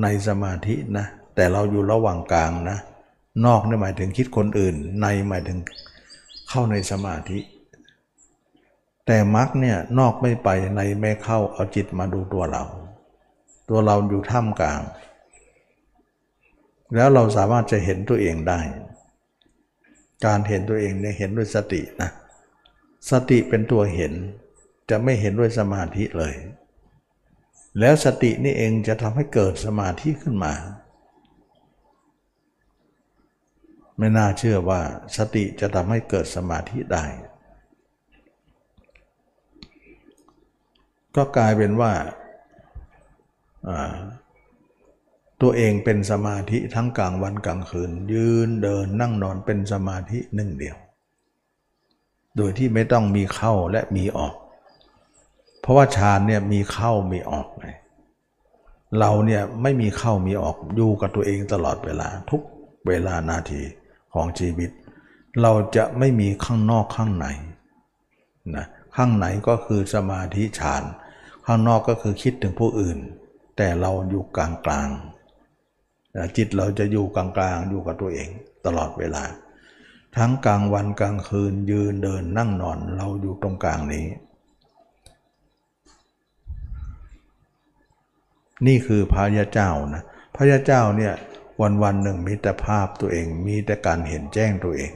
ในสมาธินะแต่เราอยู่ระหว่างกลางนะนอกนี่หมายถึงคิดคนอื่น ในหมายถึงเข้าในสมาธิ แต่มรรคเนี่ยนอกไม่ไปในไม่เข้าเอาจิตมาดูตัวเรา ตัวเราอยู่ท่ามกลาง แล้วเราสามารถจะเห็นตัวเองได้ การเห็นตัวเองเนี่ยเห็นด้วยสตินะ สติเป็นตัวเห็นจะไม่เห็นด้วยสมาธิเลย แล้วสตินี่เองจะทำให้เกิดสมาธิขึ้นมา ไม่น่าเชื่อว่าสติจะทำให้เกิดสมาธิได้ ก็กลายเป็นว่า ตัวเองเป็นสมาธิทั้งกลางวันกลางคืน ยืนเดินนั่งนอนเป็นสมาธิหนึ่งเดียว โดยที่ไม่ต้องมีเข้าและมีออก เพราะว่าฌานเนี่ยมีเข้ามีออกไงเราเนี่ยไม่มีเข้ามีออกอยู่กับตัวเองตลอดเวลาทุกเวลานาทีของชีวิต เราจะไม่มีข้างนอกข้างในนะข้างในก็คือสมาธิฌาน ข้างนอกก็คือคิดถึงผู้อื่น แต่เราอยู่กลางกลาง จิตเราจะอยู่กลางกลางอยู่กับตัวเองตลอดเวลา ทั้งกลางวันกลางคืนยืนเดินนั่งนอนเราอยู่ตรงกลางนี้ นี่คือพระยาเจ้านะพระยาเจ้าเนี่ยวันวันหนึ่งมีแต่ภาพตัวเองมีแต่การเห็นแจ้งตัวเอง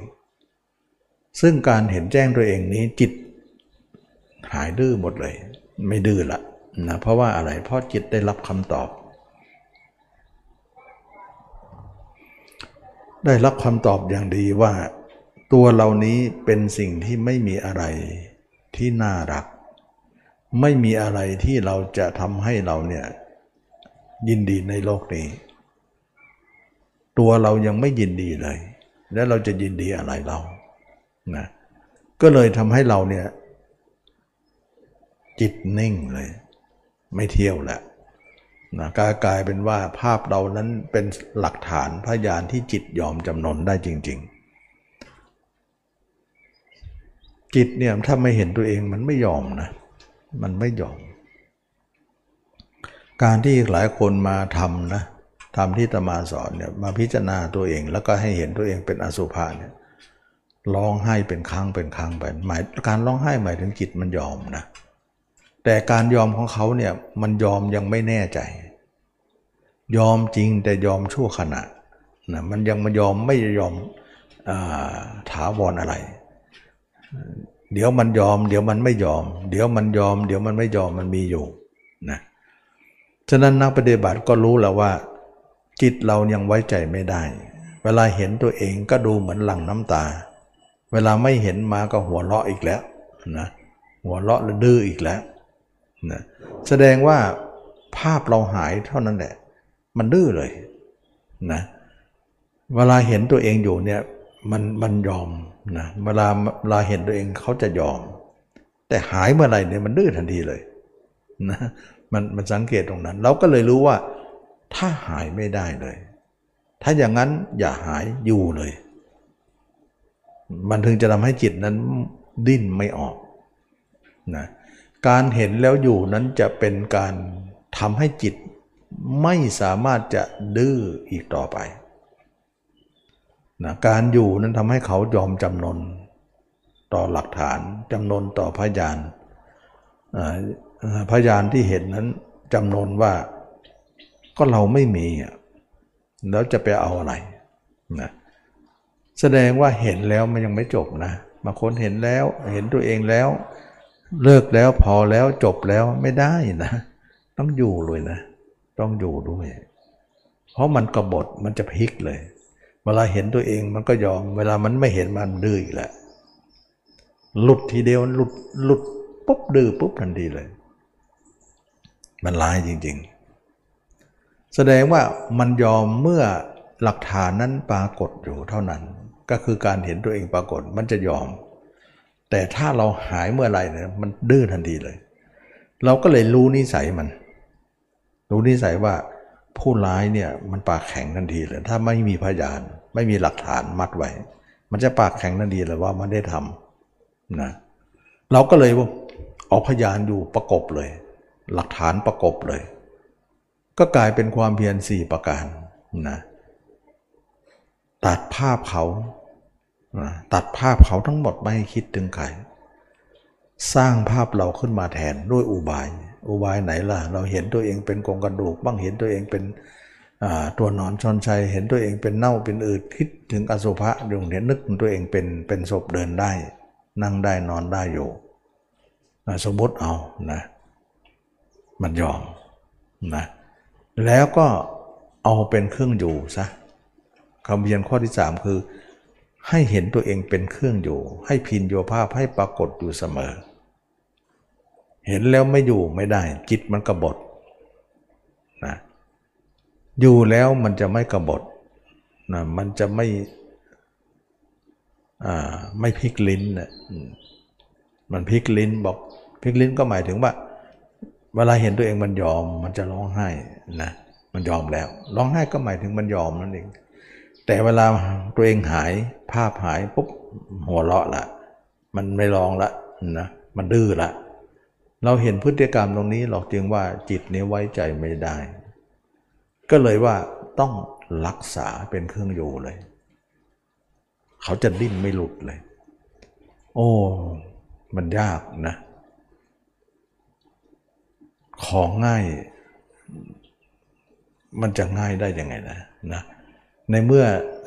ซึ่งการเห็นแจ้งตัวเองนี้จิตหายดื้อหมดเลย ไม่ดื้อละนะเพราะว่าอะไรเพราะจิตได้รับคำตอบ ได้รับคำตอบอย่างดีว่า ตัวเรานี้เป็นสิ่งที่ไม่มีอะไรที่น่ารัก ไม่มีอะไรที่เราจะทำให้เราเนี่ยยินดีในโลกนี้ ตัวเรายังไม่ยินดีเลย แล้วเราจะยินดีอะไรเรานะก็เลยทำให้เราเนี่ยจิตนิ่งเลย ไม่เที่ยวแหละ นะกายกลายเป็นว่าภาพเรานั้นเป็นหลักฐานพยานที่จิตยอมจำนนได้จริง ๆ จิตเนี่ยถ้าไม่เห็นตัวเองมันไม่ยอมนะ มันไม่ยอม การที่หลายคนมาทำนะทำที่ตมาสอนเนี่ยมาพิจารณาตัวเอง แล้วก็ให้เห็นตัวเองเป็นอสุภะเนี่ยร้องไห้เป็นครั้งเป็นครั้งไปหมายการร้องไห้หมายถึงจิตมันยอมนะ แต่การยอมของเขาเนี่ยมันยอมยังไม่แน่ใจ ยอมจริงแต่ยอมชั่วขณะนะมันยังมายอมไม่ยอมอถาวรออะไร เดี๋ยวมันยอม เดี๋ยวมันไม่ยอม เดี๋ยวมันยอม เดี๋ยวมันไม่ยอมมันมีอยู่นะฉะนั้นนักปฏิบัติก็รู้แล้วว่า จิตเรายังไว้ใจไม่ได้ เวลาเห็นตัวเองก็ดูเหมือนหลั่งน้ำตา เวลาไม่เห็นมาก็หัวเราะอีกแล้วนะหัวเราะดื้ออีกแล้ว นะแสดงว่าภาพเราหายเท่านั้นแหละ มันดื้อเลยนะเวลาเห็นตัวเองอยู่เนี่ยมันมันยอมนะเวลาเวลาเห็นตัวเองเขาจะยอม แต่หายเมื่อไหร่เนี่ยมันดื้อทันทีเลยนะมันมันสังเกตตรงนั้น เราก็เลยรู้ว่า ถ้าหายไม่ได้เลย ถ้าอย่างนั้นอย่าหายอยู่เลย มันถึงจะทำให้จิตนั้นดิ้นไม่ออกนะ การเห็นแล้วอยู่นั้นจะเป็นการทำให้จิตไม่สามารถจะดื้ออีกต่อไปนะการอยู่นั้นทำให้เขายอมจำนนต่อหลักฐานจำนนต่อพยานพยานที่เห็นนั้นจำนนว่าก็เราไม่มีแล้วจะไปเอาอะไรนะแสดงว่าเห็นแล้วมันยังไม่จบนะบางคนเห็นแล้วเห็นตัวเองแล้ว เลิกแล้วพอแล้วจบแล้วไม่ได้นะ ต้องอยู่เลยนะ ต้องอยู่ด้วย เพราะมันกบฏมันจะพลิกเลย เวลาเห็นตัวเองมันก็ยอม เวลามันไม่เห็นมันดื้ออีกแหละหลุดทีเดียวหลุดหลุดปุ๊บดื้อปุ๊บทันทีเลย มันร้ายจริง ๆ แสดงว่ามันยอมเมื่อหลักฐานนั้นปรากฏอยู่เท่านั้น ก็คือการเห็นตัวเองปรากฏมันจะยอม แต่ถ้าเราหายเมื่อไหร่เนี่ยมันดื้อทันทีเลย เราก็เลยรู้นิสัยมัน รู้นิสัยว่าผู้ร้ายเนี่ยมันปากแข็งทันทีเลย ถ้าไม่มีพยาน ไม่มีหลักฐานมัดไว้ มันจะปากแข็งทันทีเลยว่ามันได้ทำนะเราก็เลยว่าเอาพยานอยู่ประกบเลย หลักฐานประกบเลย ก็กลายเป็นความเพียรสี่ประการนะตัดภาพเขา ตัดภาพเขาทั้งหมดไม่คิดถึงใครสร้างภาพเราขึ้นมาแทนด้วยอุบาย อุบายไหนล่ะ เราเห็นตัวเองเป็นกองกระดูก บ้างเห็นตัวเองเป็นตัวนอนชอนชัย เห็นตัวเองเป็นเน่าเป็นอืดคิดถึงอสุภะดวงเห็นนึกตัวเองเป็นเป็นศพเดินได้ นั่งได้นอนได้อยู่สมมติเอานะมันยอมนะแล้วก็เอาเป็นเครื่องอยู่ซะคำเพียนข้อที่สามคือ ให้เห็นตัวเองเป็นเครื่องอยู่ ให้พินโยภาพให้ปรากฏอยู่เสมอ เห็นแล้วไม่อยู่ไม่ได้ จิตมันกบฏนะอยู่แล้วมันจะไม่กบฏนะมันจะไม่อ่าไม่พลิกลิ้นนะมันพลิกลิ้นบอกพลิกลิ้นก็หมายถึงว่า เวลาเห็นตัวเองมันยอมมันจะร้องไห้นะมันยอมแล้ว ร้องไห้ก็หมายถึงมันยอมนั่นเอง แต่เวลาตัวเองหายภาพหายปุ๊บหัวเราะละ มันไม่ร้องละนะมันดื้อละ เราเห็นพฤติกรรมตรงนี้เราจึงว่าจิตนี้ไว้ใจไม่ได้ ก็เลยว่าต้องรักษาเป็นเครื่องอยู่เลย เขาจะดิ้นไม่หลุดเลย โอ้มันยากนะ ของง่าย มันจะง่ายได้ยังไงนะนะ ในเมื่อ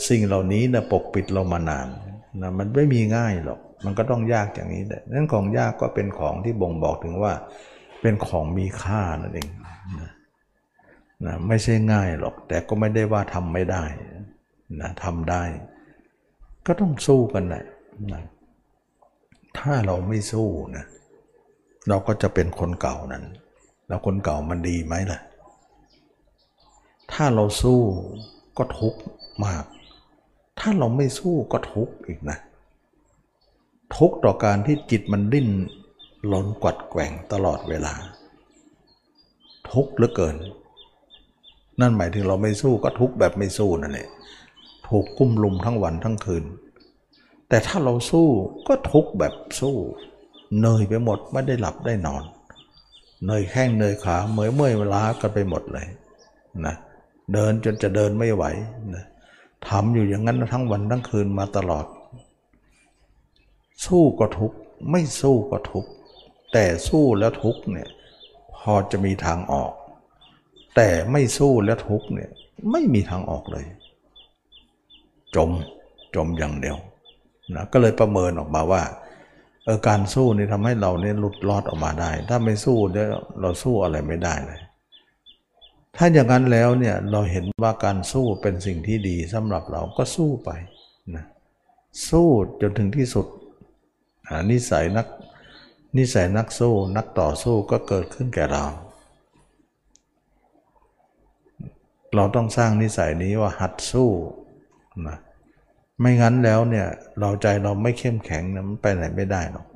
สิ่งเหล่านี้นะปกปิดเรามานานนะมันไม่มีง่ายหรอก มันก็ต้องยากอย่างนี้แหละนั่นของยากก็เป็นของที่บ่งบอกถึงว่า เป็นของมีค่านั่นเองนะนะไม่ใช่ง่ายหรอก แต่ก็ไม่ได้ว่าทำไม่ได้นะทำได้ ก็ต้องสู้กันแหละนะถ้าเราไม่สู้นะเราก็จะเป็นคนเก่านั้น แล้วคนเก่ามันดีไหมล่ะ ถ้าเราสู้ ก็ทุกข์มาก ถ้าเราไม่สู้ก็ทุกข์อีกนะ ทุกข์ต่อการที่จิตมันดิ้นหลนกวัดแกว่งตลอดเวลา ทุกข์เหลือเกิน นั่นหมายถึงเราไม่สู้ก็ทุกข์แบบไม่สู้นั่นแหละถูกกุ้มลุมทั้งวันทั้งคืน แต่ถ้าเราสู้ก็ทุกข์แบบสู้เนยไปหมดไม่ได้หลับได้นอนเนยแข้งเนยขาเมื่อยเมื่อยเวลากันไปหมดเลยนะเเดินจนจะเดินไม่ไหวนะทำอยู่อย่างนั้นทั้งวันทั้งคืนมาตลอด สู้ก็ทุกข์ไม่สู้ก็ทุกข์แต่สู้แล้วทุกข์เนี่ยพอจะมีทางออก แต่ไม่สู้แล้วทุกข์เนี่ยไม่มีทางออกเลย จมจมอย่างเดียวนะก็เลยประเมินออกมาว่าเออการสู้นี่ทำให้เราเนี่ยหลุดรอดออกมาได้ ถ้าไม่สู้เนี่ยเราสู้อะไรไม่ได้เลย ถ้าอย่างนั้นแล้วเนี่ยเราเห็นว่าการสู้เป็นสิ่งที่ดีสำหรับเราก็สู้ไปนะสู้จนถึงที่สุดนิสัยนักนิสัยนักสู้นักต่อสู้ก็เกิดขึ้นแก่เรา เราต้องสร้างนิสัยนี้ว่าหัดสู้นะไม่งั้นแล้วเนี่ยเราใจเราไม่เข้มแข็งนะมันไปไหนไม่ได้หรอก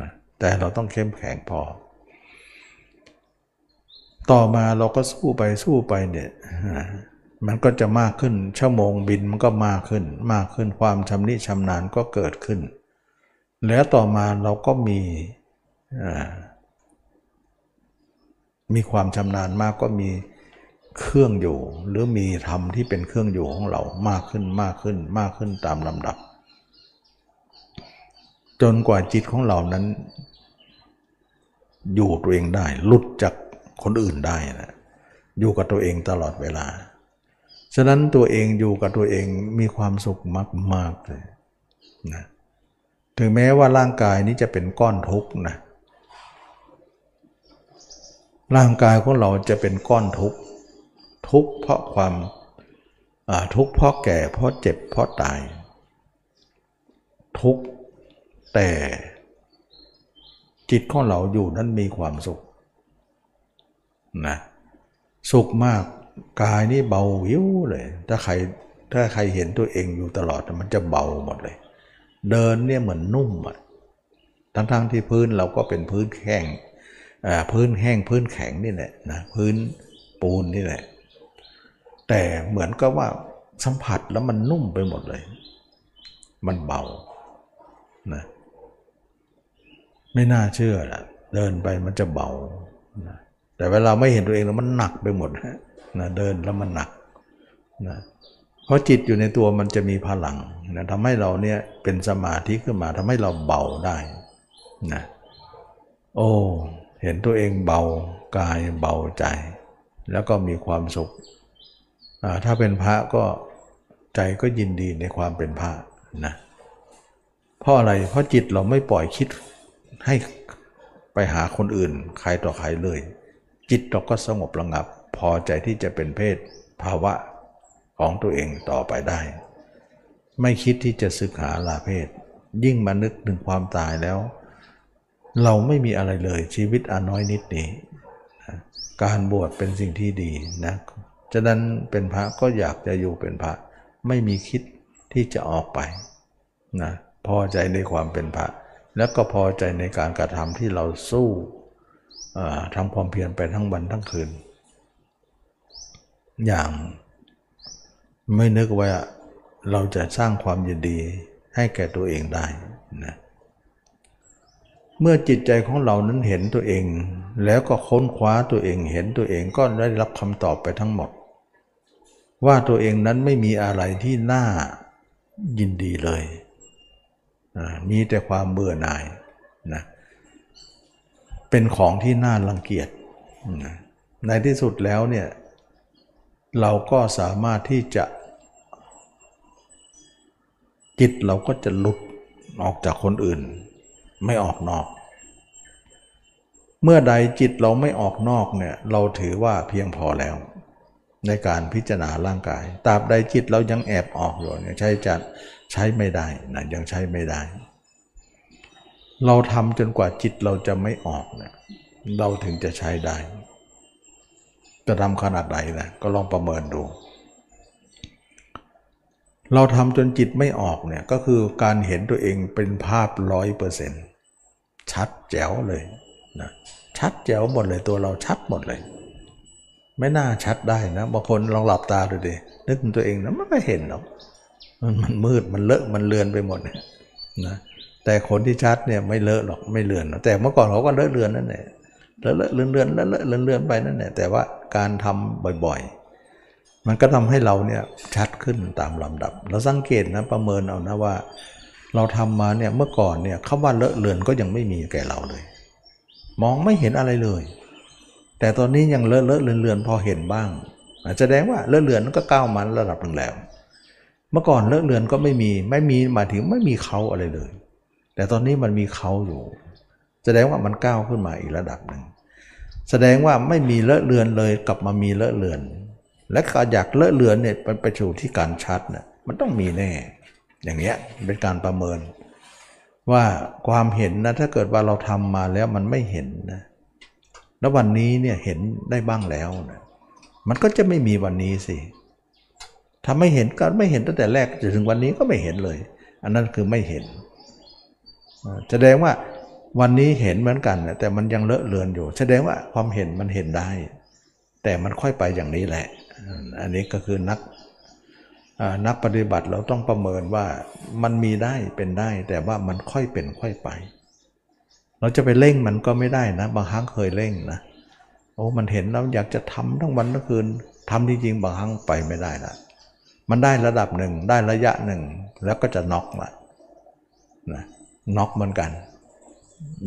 นะแต่เราต้องเข้มแข็งพอ ต่อมาเราก็สู้ไปสู้ไปเนี่ยมันก็จะมากขึ้นชั่วโมงบินมันก็มากขึ้น มากขึ้นความชำนิชำนาญก็เกิดขึ้น แล้วต่อมาเราก็มีมีความชำนาญมากก็มีเครื่องอยู่ หรือมีธรรมที่เป็นเครื่องอยู่ของเรามากขึ้นมากขึ้นมากขึ้นตามลำดับ จนกว่าจิตของเรานั้น อยู่ตัวเองได้หลุดจาก คนอื่นได้นะอยู่กับตัวเองตลอดเวลา ฉะนั้นตัวเองอยู่กับตัวเองมีความสุขมากๆเลยนะถึงแม้ว่าร่างกายนี้จะเป็นก้อนทุกข์นะร่างกายของเราจะเป็นก้อนทุกข์ทุกข์เพราะความทุกข์เพราะแก่เพราะเจ็บเพราะตาย ทุกข์แต่จิตของเราอยู่นั้นมีความสุข นะสุขมากกายนี่เบาวิวเลย ถ้าใครถ้าใครเห็นตัวเองอยู่ตลอดมันจะเบาหมดเลย เดินเนี่ยเหมือนนุ่มอะทั้งๆทที่พื้นเราก็เป็นพื้นแข็งพื้นแห้งพื้นแข็งนี่แหละนะพื้นปูนนี่แหละ แต่เหมือนกับว่าสัมผัสแล้วมันนุ่มไปหมดเลย มันเบานะไม่น่าเชื่อนะเดินไปมันจะเบานะ แต่เวลาไม่เห็นตัวเองแล้วมันหนักไปหมดนะเดินแล้วมันหนักนะเพราะจิตอยู่ในตัวมันจะมีพลังนะทำให้เราเนี่ยเป็นสมาธิขึ้นมาทำให้เราเบาได้นะโอ้เห็นตัวเองเบากายเบาใจ แล้วก็มีความสุข ถ้าเป็นพระก็ใจก็ยินดีในความเป็นพระนะเพราะอะไรเพราะจิตเราไม่ปล่อยคิดให้ไปหาคนอื่น ใครต่อใครเลย จิตเราก็สงบระงับ พอใจที่จะเป็นเพศภาวะของตัวเองต่อไปได้ ไม่คิดที่จะศึกหาลาเพศ ยิ่งมานึกถึงความตายแล้ว เราไม่มีอะไรเลยชีวิตอน้อยนิดนี้ การบวชเป็นสิ่งที่ดีนะฉะนั้นเป็นพระก็อยากจะอยู่เป็นพระ ไม่มีคิดที่จะออกไปนะพอใจในความเป็นพระ แล้วก็พอใจในการกระทำที่เราสู้ ทำความเพียรไปทั้งวันทั้งคืน อย่างไม่นึกว่าเราจะสร้างความยินดีให้แก่ตัวเองได้นะเมื่อจิตใจของเรานั้นเห็นตัวเอง แล้วก็ค้นคว้าตัวเองเห็นตัวเองก็ได้รับคำตอบไปทั้งหมด ว่าตัวเองนั้นไม่มีอะไรที่น่ายินดีเลย มีแต่ความเบื่อหน่ายนะเเป็นของที่น่ารังเกียจในที่สุดแล้วเนี่ยเราก็สามารถที่จะ จิตเราก็จะหลุดออกจากคนอื่น ไม่ออกนอก เมื่อใดจิตเราไม่ออกนอกเนี่ยเราถือว่าเพียงพอแล้ว ในการพิจารณาร่างกายตราบใดจิตเรายังแอบออกอยู่เนี่ยใช้จัดใช้ไม่ได้นะยังใช้ไม่ได้ เราทำจนกว่าจิตเราจะไม่ออกเนี่ยเราถึงจะใช้ได้ จะทำขนาดไหนนะก็ลองประเมินดู เราทำจนจิตไม่ออกเนี่ยก็คือการเห็นตัวเองเป็นภาพร้อยเปอร์เซ็นต์ชัดแจ๋วเลยนะชัดแจ๋วหมดเลยตัวเราชัดหมดเลย ไม่น่าชัดได้นะบางคนลองหลับตาดูดินึกถึงตัวเองนะมันไม่เห็นหรอกมันมันมืดมันเลอะมันเลือนไปหมดนะ แต่คนที่ชัดเนี่ยไม่เลอะหรอกไม่เลือน แต่เมื่อก่อนเขาก็เลอะเลือนนั่นแหละเลอะเลอะเลือนเลือนเลอะเลอะเลือนเลือนไปนั่นแหละแต่ว่าการทำบ่อยๆ มันก็ทำให้เราเนี่ยชัดขึ้นตามลำดับ เราสังเกตนะประเมินเอานะว่า เราทำมาเนี่ยเมื่อก่อนเนี่ยคำว่าเลอะเลือนก็ยังไม่มีแก่เราเลย มองไม่เห็นอะไรเลย แต่ตอนนี้ยังเลอะเลอะเลือนเลือนพอเห็นบ้างแสดงว่าเลอะเลือนก็ก้าวมันระดับหนึ่งแล้ว เมื่อก่อนเลอะเลือนก็ไม่มีไม่มีหมายถึงไม่มีเขาอะไรเลย แต่ตอนนี้มันมีเขาอยู่ แสดงว่ามันก้าวขึ้นมาอีกระดับหนึ่งแสดงว่าไม่มีเลอะเลือนเลยกลับมามีเลอะเลือน และการอยากเลอะเลือนเนี่ยมันไปสู่ที่การชัดเนี่ยมันต้องมีแน่ อย่างเงี้ยเป็นการประเมิน ว่าความเห็นนะถ้าเกิดว่าเราทำมาแล้วมันไม่เห็นนะแล้ววันนี้เนี่ยเห็นได้บ้างแล้วนะมันก็จะไม่มีวันนี้สิถ้าไม่เห็นก็ไม่เห็นตั้งแต่แรกจนถึงวันนี้ก็ไม่เห็นเลย อันนั้นคือไม่เห็น แสดงว่าวันนี้เห็นเหมือนกัน แต่มันยังเลอะเลือนอยู่ แสดงว่าความเห็นมันเห็นได้ แต่มันค่อยไปอย่างนี้แหละ อันนี้ก็คือนักนักปฏิบัติเราต้องประเมินว่ามันมีได้เป็นได้ แต่ว่ามันค่อยเป็นค่อยไป เราจะไปเร่งมันก็ไม่ได้นะ บางครั้งเคยเร่งนะโอ้มันเห็นแล้วอยากจะทำทั้งวันทั้งคืนทำจริงๆบางครั้งไปไม่ได้ละมันได้ระดับหนึ่งได้ระยะหนึ่งแล้วก็จะน็อกละนะ น็อกเหมือนกัน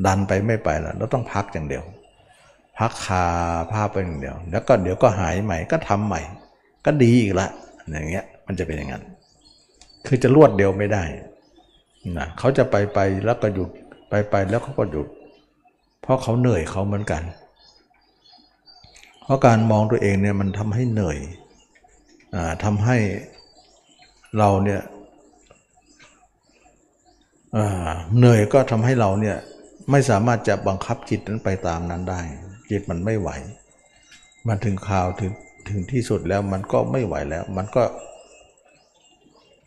ดันไปไม่ไปแล้วเราต้องพักอย่างเดียว พักคาผ้าไปอย่างเดียว แล้วก็เดี๋ยวก็หายใหม่ก็ทำใหม่ ก็ดีอีกละอย่างเงี้ยมันจะเป็นอย่างนั้น คือจะรวดเดียวไม่ได้นะเขาจะไปไปแล้วก็หยุดไปไปแล้วเขาก็หยุด เพราะเขาเหนื่อยเขาเหมือนกัน เพราะการมองตัวเองเนี่ยมันทำให้เหนื่อยอาทำให้เราเนี่ย เหนื่อยก็ทำให้เราเนี่ยไม่สามารถจะบังคับจิตนั้นไปตามนั้นได้ จิตมันไม่ไหว มันถึงข่าวถึงถึงที่สุดแล้วมันก็ไม่ไหวแล้ว มันก็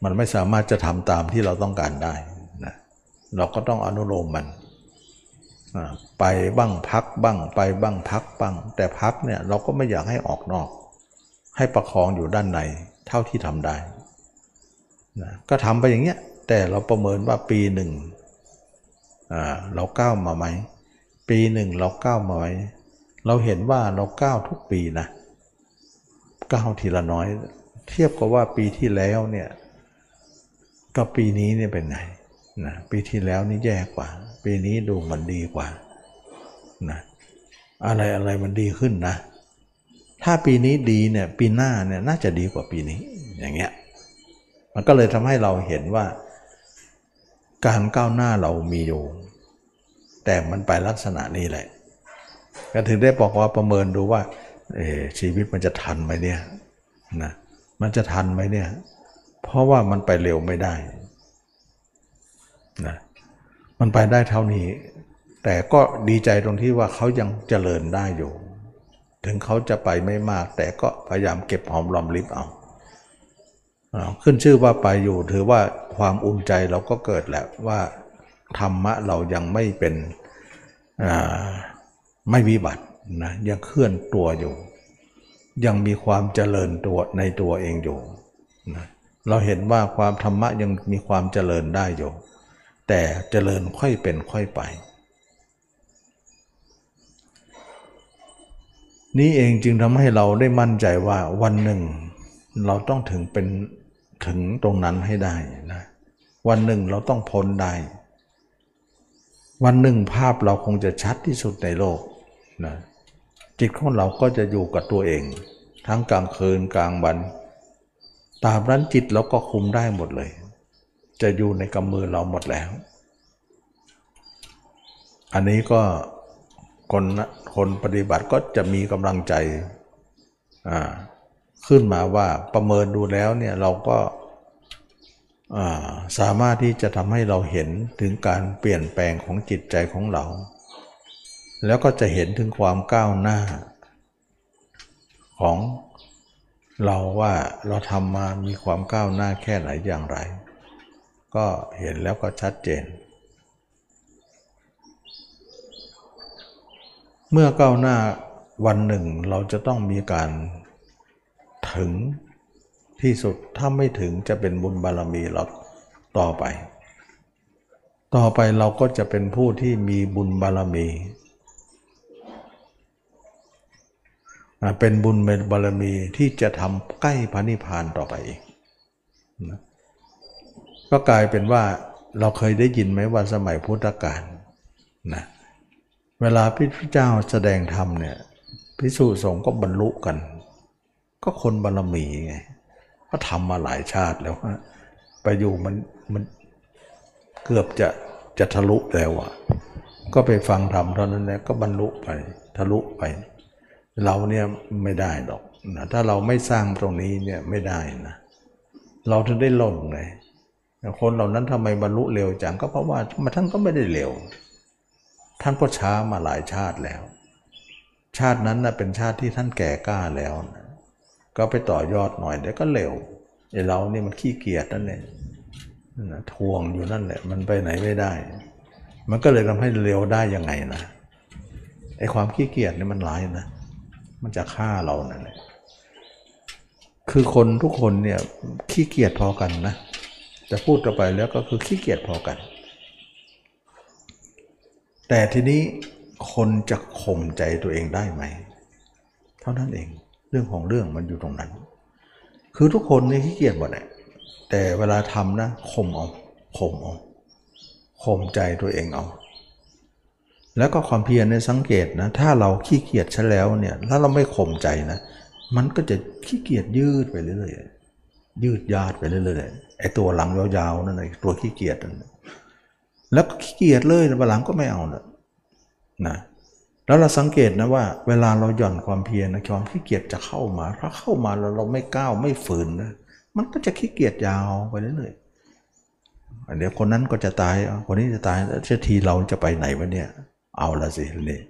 มันไม่สามารถจะทำตามที่เราต้องการได้นะเราก็ต้องอนุโลมมันไปบ้างพักบ้างไปบ้างพักบ้าง แต่พักเนี่ยเราก็ไม่อยากให้ออกนอก ให้ประคองอยู่ด้านในเท่าที่ทำได้นะก็ทำไปอย่างเงี้ย แต่เราประเมินว่าปีหนึ่งอ่าเราก้าวมาไหม ปีหนึ่งเราก้าวมาไหมเราเห็นว่าเราก้าวทุกปีนะก้าวทีละน้อย เทียบกับว่าปีที่แล้วเนี่ยกับปีนี้เนี่ยเป็นไงนะปีที่แล้วนี่แย่กว่า ปีนี้ดูมันดีกว่านะอะไรอะไรมันดีขึ้นนะ ถ้าปีนี้ดีเนี่ยปีหน้าเนี่ยน่าจะดีกว่าปีนี้อย่างเงี้ยมันก็เลยทำให้เราเห็นว่า การก้าวหน้าเรามีอยู่ แต่มันไปลักษณะนี้แหละ ก็ถึงได้บอกว่าประเมินดูว่าเออชีวิตมันจะทันไหมเนี่ยนะมันจะทันไหมเนี่ย เพราะว่ามันไปเร็วไม่ได้นะมันไปได้เท่านี้ แต่ก็ดีใจตรงที่ว่าเขายังเจริญได้อยู่ ถึงเขาจะไปไม่มาก แต่ก็พยายามเก็บหอมรอมริบเอา ขึ้นชื่อว่าไปอยู่ถือว่าความอุ่นใจเราก็เกิดแหละว่าธรรมะเรายังไม่เป็นไม่วิบัตินะยังเคลื่อนตัวอยู่ ยังมีความเจริญตัวในตัวเองอยู่นะเราเห็นว่าความธรรมะยังมีความเจริญได้อยู่ แต่เจริญค่อยเป็นค่อยไป นี่เองจึงทำให้เราได้มั่นใจว่าวันหนึ่ง เราต้องถึงเป็นถึงตรงนั้นให้ได้นะวันหนึ่งเราต้องพ้นได้ วันหนึ่งภาพเราคงจะชัดที่สุดในโลกนะจิตของเราก็จะอยู่กับตัวเอง ทั้งกลางคืนกลางวันตามนั้นจิตเราก็คุมได้หมดเลย จะอยู่ในกำมือเราหมดแล้ว อันนี้ก็คนคนปฏิบัติก็จะมีกำลังใจอ่า ขึ้นมาว่าประเมินดูแล้วเนี่ยเราก็าสามารถที่จะทำให้เราเห็นถึงการเปลี่ยนแปลงของจิตใจของเรา แล้วก็จะเห็นถึงความก้าวหน้า ของเราว่าเราทำมามีความก้าวหน้าแค่ไหนอย่างไร ก็เห็นแล้วก็ชัดเจน เมื่อก้าวหน้าวันหนึ่งเราจะต้องมีการ ถึงที่สุดถ้าไม่ถึงจะเป็นบุญบารมีเราต่อไป ต่อไปเราก็จะเป็นผู้ที่มีบุญบารมีเป็นบุญเป็นบารมีที่จะทำใกล้พระนิพพานต่อไปอีกนะก็กลายเป็นว่าเราเคยได้ยินไหมว่าสมัยพุทธกาลนะเวลาพระเจ้าแสดงธรรมเนี่ยพิสุสงฆ์ก็บรรลุกัน ก็คนบารมีไงก็ทำมาหลายชาติแล้วฮะไปอยู่มันมันเกือบจะจะทะลุแล้วอะก็ไปฟังธรรมเท่านั้นแหละก็บรรลุไปทะลุไป เราเนี่ยไม่ได้หรอกนะถ้าเราไม่สร้างตรงนี้เนี่ยไม่ได้นะเราถึงได้หล่นไงคนเหล่านั้นทำไมบรรลุเร็วจังก็เพราะว่ามาท่านก็ไม่ได้เร็ว ท่านก็ช้ามาหลายชาติแล้ว ชาตินั้นนะเป็นชาติที่ท่านแก่กล้าแล้วนะ ก็ไปต่อยอดหน่อยเดี๋ยวก็เร็วไอ้เรานี่มันขี้เกียจนั่นแหละนั่นนะทวงอยู่นั่นแหละมันไปไหนไม่ได้ มันก็เลยทำให้เร็วได้ยังไงนะไอ้ความขี้เกียจนี่มันร้ายนะ มันจะฆ่าเรานั่นแหละคือคนทุกคนเนี่ยขี้เกียจพอกันนะจะพูดต่อไปแล้วก็คือขี้เกียจพอกัน แต่ทีนี้คนจะข่มใจตัวเองได้ไหม เท่านั้นเอง รื่องของเรื่องมันอยู่ตรงนั้น คือทุกคนนี่ขี้เกียจหมดแหละแต่เวลาทำนะข่มเอาข่มเอาข่มใจตัวเองเอา แล้วก็ความเพียรเนี่ยสังเกตนะ ถ้าเราขี้เกียจซะแล้วเนี่ยแล้วเราไม่ข่มใจนะ มันก็จะขี้เกียจยืดไปเรื่อยๆยืดยาดไปเรื่อยๆไอ้ตัวหลังยาวๆนั่นไอ้ตัวขี้เกียจนั่นแล้วก็ขี้เกียจเลยวันหลังก็ไม่เอานะนะ แล้วเราสังเกตนะว่า เวลาเราหย่อนความเพียรนะความขี้เกียจจะเข้ามาถ้าเข้ามาแล้วเราไม่ก้าวไม่ฝืนนะมันก็จะขี้เกียจยาวไปเรื่อยๆเดี๋ยวคนนั้นก็จะตายคนนี้จะตายแล้วทีเราจะไปไหนวะเนี่ยเอาละสินี่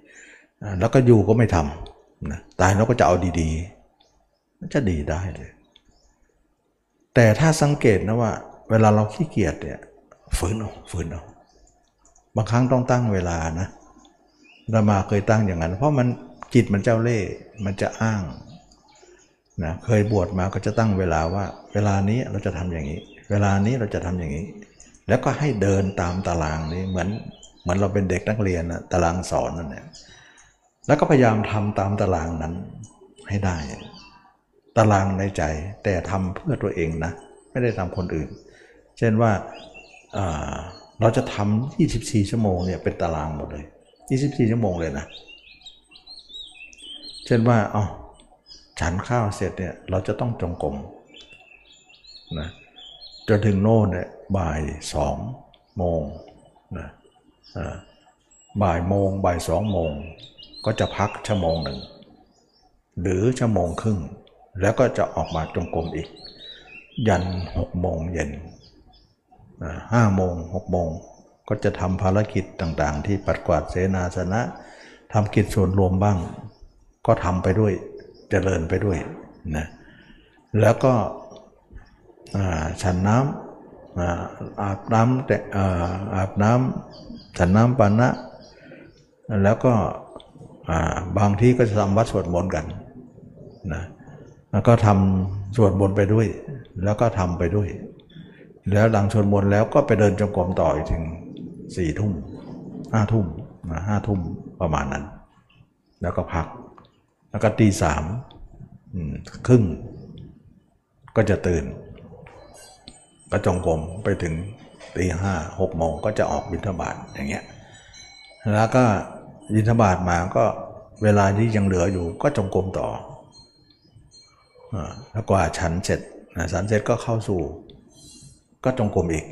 แล้วก็อยู่ก็ไม่ทำนะตายแล้วก็จะเอาดีๆมันจะดีได้เลย แต่ถ้าสังเกตนะว่า เวลาเราขี้เกียจเนี่ยฝืนเอาฝืนเอาบางครั้งต้องตั้งเวลานะ เรามาเคยตั้งอย่างนั้น เพราะมันจิตมันเจ้าเล่ห์มันจะอ้างนะเคยบวชมาก็จะตั้งเวลาว่า เวลานี้เราจะทำอย่างนี้ เวลานี้เราจะทำอย่างนี้ แล้วก็ให้เดินตามตารางนี้เหมือนเหมือนเราเป็นเด็กนักเรียนนะตารางสอนนั่นแหละแล้วก็พยายามทำตามตารางนั้นให้ได้ ตารางในใจแต่ทำเพื่อตัวเองนะ ไม่ได้ทำคนอื่น เช่นว่าเราจะทำ24 ชั่วโมงเนี่ยเป็นตารางหมดเลย 24 ชั่วโมงเลยนะ เช่นว่าเอาฉันข้าวเสร็จเนี่ยเราจะต้องจงกรมนะจนถึงโน่นเนี่ยบ่ายสองโมงนะบ่ายโมงบ่ายสองโมง ก็จะพักชั่วโมงหนึ่ง หรือชั่วโมงครึ่ง แล้วก็จะออกมาจงกรมอีก ยันหกโมงเย็นห้าโมงหกโมง ก็จะทำภารกิจต่างๆ ที่ปัดกวาดเสนาสนะทำกิจส่วนรวมบ้าง ก็ทำไปด้วยจเจริญไปด้วยนะแล้วก็ฉันน้ำอาบน้ำแต่อาบน้ำฉันน้ำปานะ แล้วก็บางที่ก็จะทำวัดสวดมนต์กันนะแล้วก็ทำสวดมนต์ไปด้วย แล้วก็ทำไปด้วย แล้วหลังสวดมนต์แล้วก็ไปเดินจงกรมต่ออีกถึง สี่ทุ่มห้าทุ่มห้าทุ่มประมาณนั้น แล้วก็พัก แล้วก็ตีสามครึ่ง ก็จะตื่น ก็จงกรมไปถึงตีห้าหกโมงก็จะออกบิณฑบาตอย่างเงี้ยแล้วก็บิณฑบาตมาก็เวลาที่ยังเหลืออยู่ก็จงกรมต่อแล้วกว่าฉันเสร็จฉันเสร็จก็เข้าสู่ ก็จงกรมอีก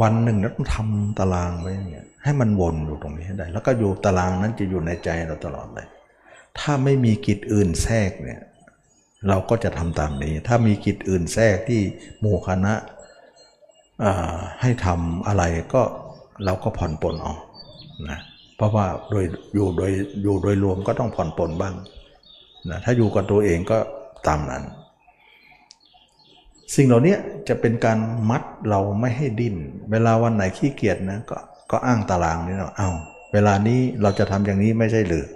วันหนึ่งต้องทำตารางไว้อย่างเงี้ยให้มันวนอยู่ตรงนี้ให้ได้ แล้วก็อยู่ตารางนั้นจะอยู่ในใจเราตลอดเลย ถ้าไม่มีกิจอื่นแทรกเนี่ยเราก็จะทำตามนี้ ถ้ามีกิจอื่นแทรกที่หมู่คณะให้ทำอะไรก็เราก็ผ่อนปลนออกนะเพราะว่าโดยอยู่โดยอยู่โดยรวมก็ต้องผ่อนปลนบ้างนะถ้าอยู่กับตัวเองก็ตามนั้น สิ่งเหล่านี้จะเป็นการมัดเราไม่ให้ดิ้น เวลาวันไหนขี้เกียจนะก็ก็อ้างตารางนี่เนาะเอาเวลานี้เราจะทำอย่างนี้ไม่ใช่หรือ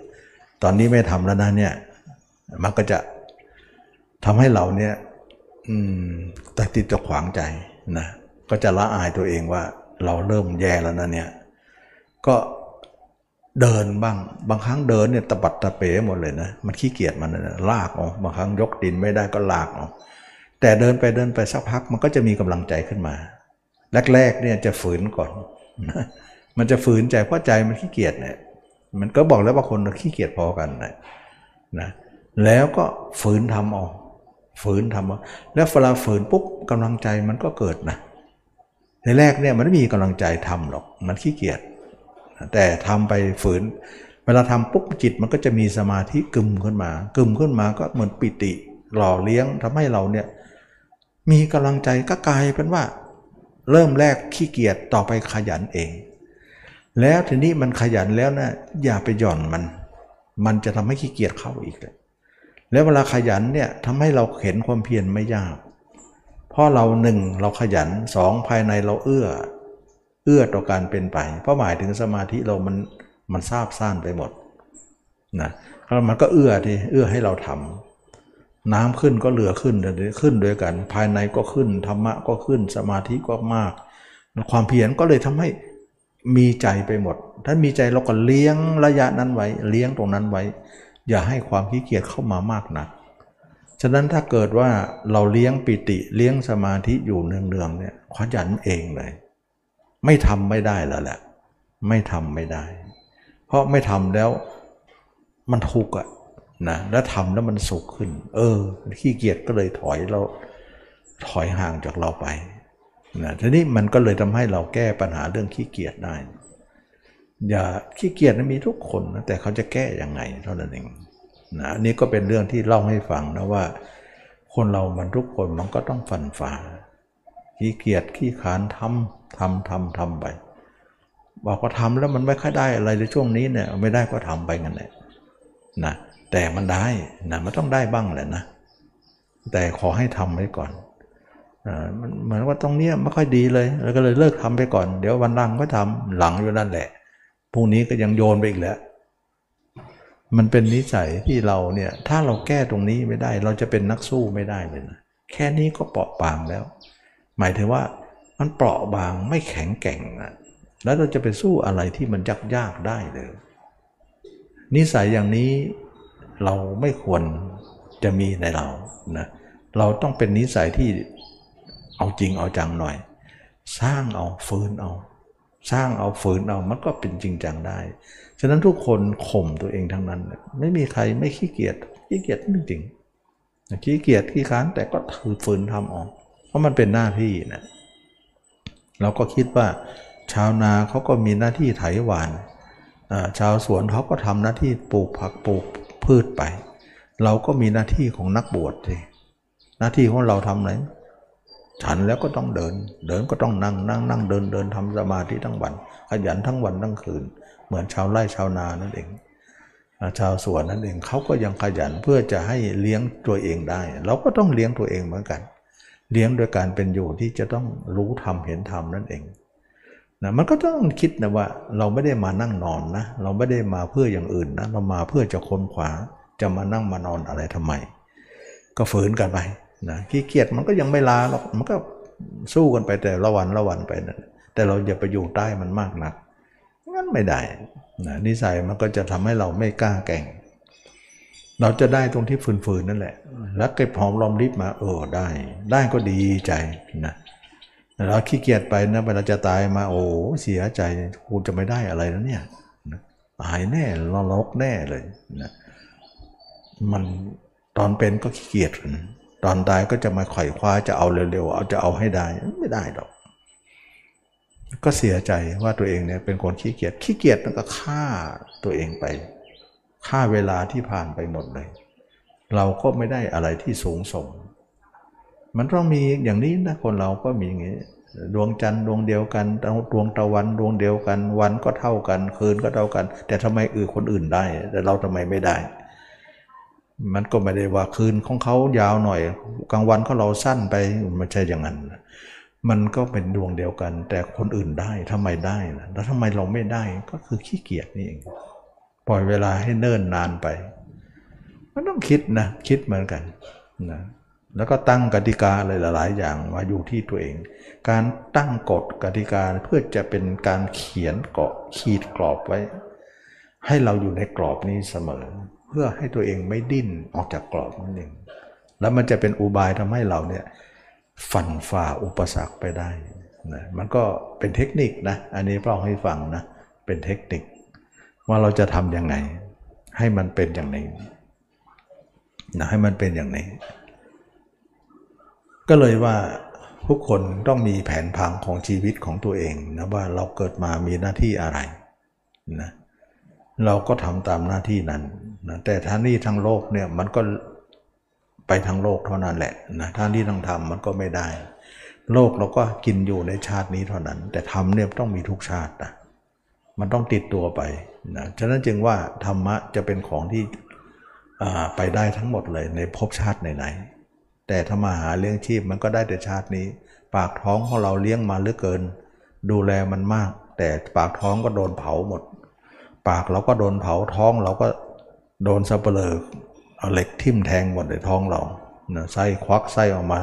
ตอนนี้ไม่ทำแล้วนะเนี่ย มันก็จะทำให้เราเนี่ยตัดติดตะขวางใจนะ ก็จะละอายตัวเองว่า เราเริ่มแย่แล้วนะเนี่ย ก็เดินบ้าง บางครั้งเดินเนี่ยตะบัดตะเป๋หมดเลยนะ มันขี้เกียจมันนะลากออก บางครั้งยกดินไม่ได้ก็ลากออก แต่เดินไปเดินไปสักพักมันก็จะมีกำลังใจขึ้นมา แรกๆเนี่ยจะฝืนก่อน มันจะฝืนใจเพราะใจมันขี้เกียจเนี่ยมันก็บอกแล้วว่าคนขี้เกียจพอกันนะนะแล้วก็ฝืนทำออกฝืนทำแล้วเวลาฝืนปุ๊บกำลังใจมันก็เกิดนะในแรกเนี่ยมันไม่มีกำลังใจทำหรอกมันขี้เกียจแต่ทำไปฝืน เวลาทำปุ๊บจิตมันก็จะมีสมาธิกึมขึ้นมากึมขึ้นมาก็เหมือนปิติ หล่อเลี้ยงทำให้เราเนี่ย มีกำลังใจก็กลายเป็นว่า เริ่มแรกขี้เกียจต่อไปขยันเอง แล้วทีนี้มันขยันแล้วนะอย่าไปหย่อนมัน มันจะทำให้ขี้เกียจเข้าอีกเลยแล้วเวลาขยันเนี่ยทำให้เราเห็นความเพียรไม่ยาก เพราะเราหนึ่งเราขยันสองภายในเราเอื้อ เอื้อต่อการเป็นไป เพราะหมายถึงสมาธิเรามันมันทราบซ่านไปหมดนะแล้วมันก็เอื้อที่เอื้อให้เราทำ น้ำขึ้นก็เหลือขึ้นเดี๋ยวนี้ขึ้นด้วยกัน ภายในก็ขึ้นธรรมะก็ขึ้นสมาธิก็มาก ความเพียรก็เลยทำให้มีใจไปหมด ถ้ามีใจเราก็เลี้ยงระยะนั้นไว้ เลี้ยงตรงนั้นไว้ อย่าให้ความขี้เกียจเข้ามามากนัก ฉะนั้นถ้าเกิดว่าเราเลี้ยงปิติเลี้ยงสมาธิอยู่เนืองๆเนี่ยขยันเองเลย ไม่ทำไม่ได้แล้วแหละ ไม่ทำไม่ได้ เพราะไม่ทำแล้วมันทุกข์อะ นะแล้วทำแล้วมันสุขขึ้น เออ ขี้เกียจก็เลยถอยเราถอยห่างจากเราไปนะทีนี้มันก็เลยทำให้เราแก้ปัญหาเรื่องขี้เกียจได้ อย่าขี้เกียจนะมีทุกคนนะแต่เขาจะแก้ยังไงเท่านั้นเองนะอันนี้ก็เป็นเรื่องที่เล่าให้ฟังนะว่า คนเรามันทุกคนมันก็ต้องฟันฝ่าขี้เกียจขี้ขานทำทำทำทำไปบอกว่าทำแล้วมันไม่ค่อยได้อะไรในช่วงนี้เนี่ยไม่ได้ก็ทำไปงั้นแหละนะ แต่มันได้นะมันต้องได้บ้างแหละนะ แต่ขอให้ทำไว้ก่อนมันเหมือนว่าตรงเนี้ยไม่ค่อยดีเลย แล้วก็เลยเลิกทำไปก่อน เดี๋ยววันหลังก็ทำหลังอยู่นั่นแหละพรุ่งนี้ก็ยังโยนไปอีกแล้ว มันเป็นนิสัยที่เราเนี่ย ถ้าเราแก้ตรงนี้ไม่ได้ เราจะเป็นนักสู้ไม่ได้เลยนะแค่นี้ก็เปราะบางแล้ว หมายถึงว่ามันเปราะบางไม่แข็งแกร่งนะแล้วเราจะไปสู้อะไรที่มันยากยากได้เลยนิสัยอย่างนี้ เราไม่ควรจะมีในเรานะเราต้องเป็นนิสัยที่เอาจริงเอาจังหน่อย สร้างเอาฝืนเอา สร้างเอาฝืนเอามันก็เป็นจริงจังได้ ฉะนั้นทุกคนข่มตัวเองทั้งนั้น ไม่มีใครไม่ขี้เกียจขี้เกียจจริงๆขี้เกียจขี้ค้านแต่ก็ถือฝืนทำออก เพราะมันเป็นหน้าที่นะเราก็คิดว่า ชาวนาเขาก็มีหน้าที่ไถหวานชาวสวนเขาก็ทำหน้าที่ปลูกผักปลูก พืชไป เราก็มีหน้าที่ของนักบวชสิหน้าที่ของเราทำอะไหนฉันแล้วก็ต้องเดิน เดินก็ต้องนั่งนั่งนั่งเดินเดินทำสมาธิทั้งวันขยันทั้งวันทั้งคืน เหมือนชาวไร่ชาวนานั่นเอง ชาวสวนนั่นเองเขาก็ยังขยันเพื่อจะให้เลี้ยงตัวเองได้ เราก็ต้องเลี้ยงตัวเองเหมือนกัน เลี้ยงโดยการเป็นอยู่ที่จะต้องรู้ธรรมเห็นธรรมนั่นเอง นะมันก็ต้องคิดนะว่าเราไม่ได้มานั่งนอนนะ เราไม่ได้มาเพื่ออย่างอื่นนะ เรามาเพื่อจะค้นขวาจะมานั่งมานอนอะไรทำไม ก็ฝืนกันไปนะขี้เกียจมันก็ยังไม่ลาหรอกมันก็สู้กันไปแต่ละวันละวันไปนะแต่เราอย่าไปอยู่ใต้มันมากนักงั้นไม่ได้นะนิสัยมันก็จะทำให้เราไม่กล้าแก่ง เราจะได้ตรงที่ฝืนๆนั่นแหละ แล้วเก็บหอมรอมริบมาเออได้ ได้ก็ดีใจนะเเราขี้เกียจไปนะเวลาจะตายมาโอ้เสียใจกูจะไม่ได้อะไรแล้วเนี่ยตายแน่ลลกแน่เลยนะมันตอนเป็นก็ขี้เกียจตอนตายก็จะมาไขว่คว้าจะเอาเร็วๆเอาจะเอาให้ได้ไม่ได้หรอก ก็เสียใจว่าตัวเองเนี่ยเป็นคนขี้เกียจขี้เกียจแล้วก็ฆ่าตัวเองไปฆ่าเวลาที่ผ่านไปหมดเลย เราก็ไม่ได้อะไรที่สูงส่ง มันต้องมีอย่างนี้นะคนเราก็มีอย่างนี้ดวงจันทร์ดวงเดียวกันดวงตะวันดวงเดียวกัน วันก็เท่ากัน คืนก็เท่ากัน แต่ทำไมอื่นคนอื่นได้ แต่เราทำไมไม่ได้ มันก็ไม่ได้ว่าคืนของเขายาวหน่อย กลางวันของเราสั้นไปไม่ใช่อย่างนั้น มันก็เป็นดวงเดียวกัน แต่คนอื่นได้ทำไมได้นะแล้วทำไมเราไม่ได้ก็คือขี้เกียจนี่เองปล่อยเวลาให้เนิ่นนานไป มันต้องคิดนะคิดเหมือนกันนะ แล้วก็ตั้งกติกาหลาย ๆ อย่างมาอยู่ที่ตัวเอง การตั้งกฎกติกาเพื่อจะเป็นการเขียนเกาะขีดกรอบไว้ ให้เราอยู่ในกรอบนี้เสมอ เพื่อให้ตัวเองไม่ดิ้นออกจากกรอบนั่นเองแล้วมันจะเป็นอุบายทำให้เราเนี่ยฝันฝ่าอุปสรรคไปได้นะมันก็เป็นเทคนิคนะ อันนี้เล่าให้ฟังนะ เป็นเทคนิค ว่าเราจะทำยังไง ให้มันเป็นอย่างนี้นะให้มันเป็นอย่างนี้ ก็เลยว่าทุกคนต้องมีแผนพังของชีวิตของตัวเองนะว่าเราเกิดมามีหน้าที่อะไรนะเราก็ทำตามหน้าที่นั้นนะแต่ท่านี่ทั้งโลกเนี่ยมันก็ไปทั้งโลกเท่านั้นแหละนะท่านี่ทั้งธรรมมันก็ไม่ได้ โลกเราก็กินอยู่ในชาตินี้เท่านั้น แต่ธรรมเนี่ยต้องมีทุกชาตินะมันต้องติดตัวไปนะฉะนั้นจึงว่าธรรมะจะเป็นของที่ไปได้ทั้งหมดเลยในภพชาติไหนๆ แต่ทำมาหาเลี้ยงชีพมันก็ได้แต่ชาตินี้ ปากท้องของเราเลี้ยงมาเหลือเกิน ดูแลมันมาก แต่ปากท้องก็โดนเผาหมด ปากเราก็โดนเผาท้องเราก็โดนสับเปลือกเอาเหล็กทิ่มแทงหมดในท้องเรานะไส้ควักไส้ออกมา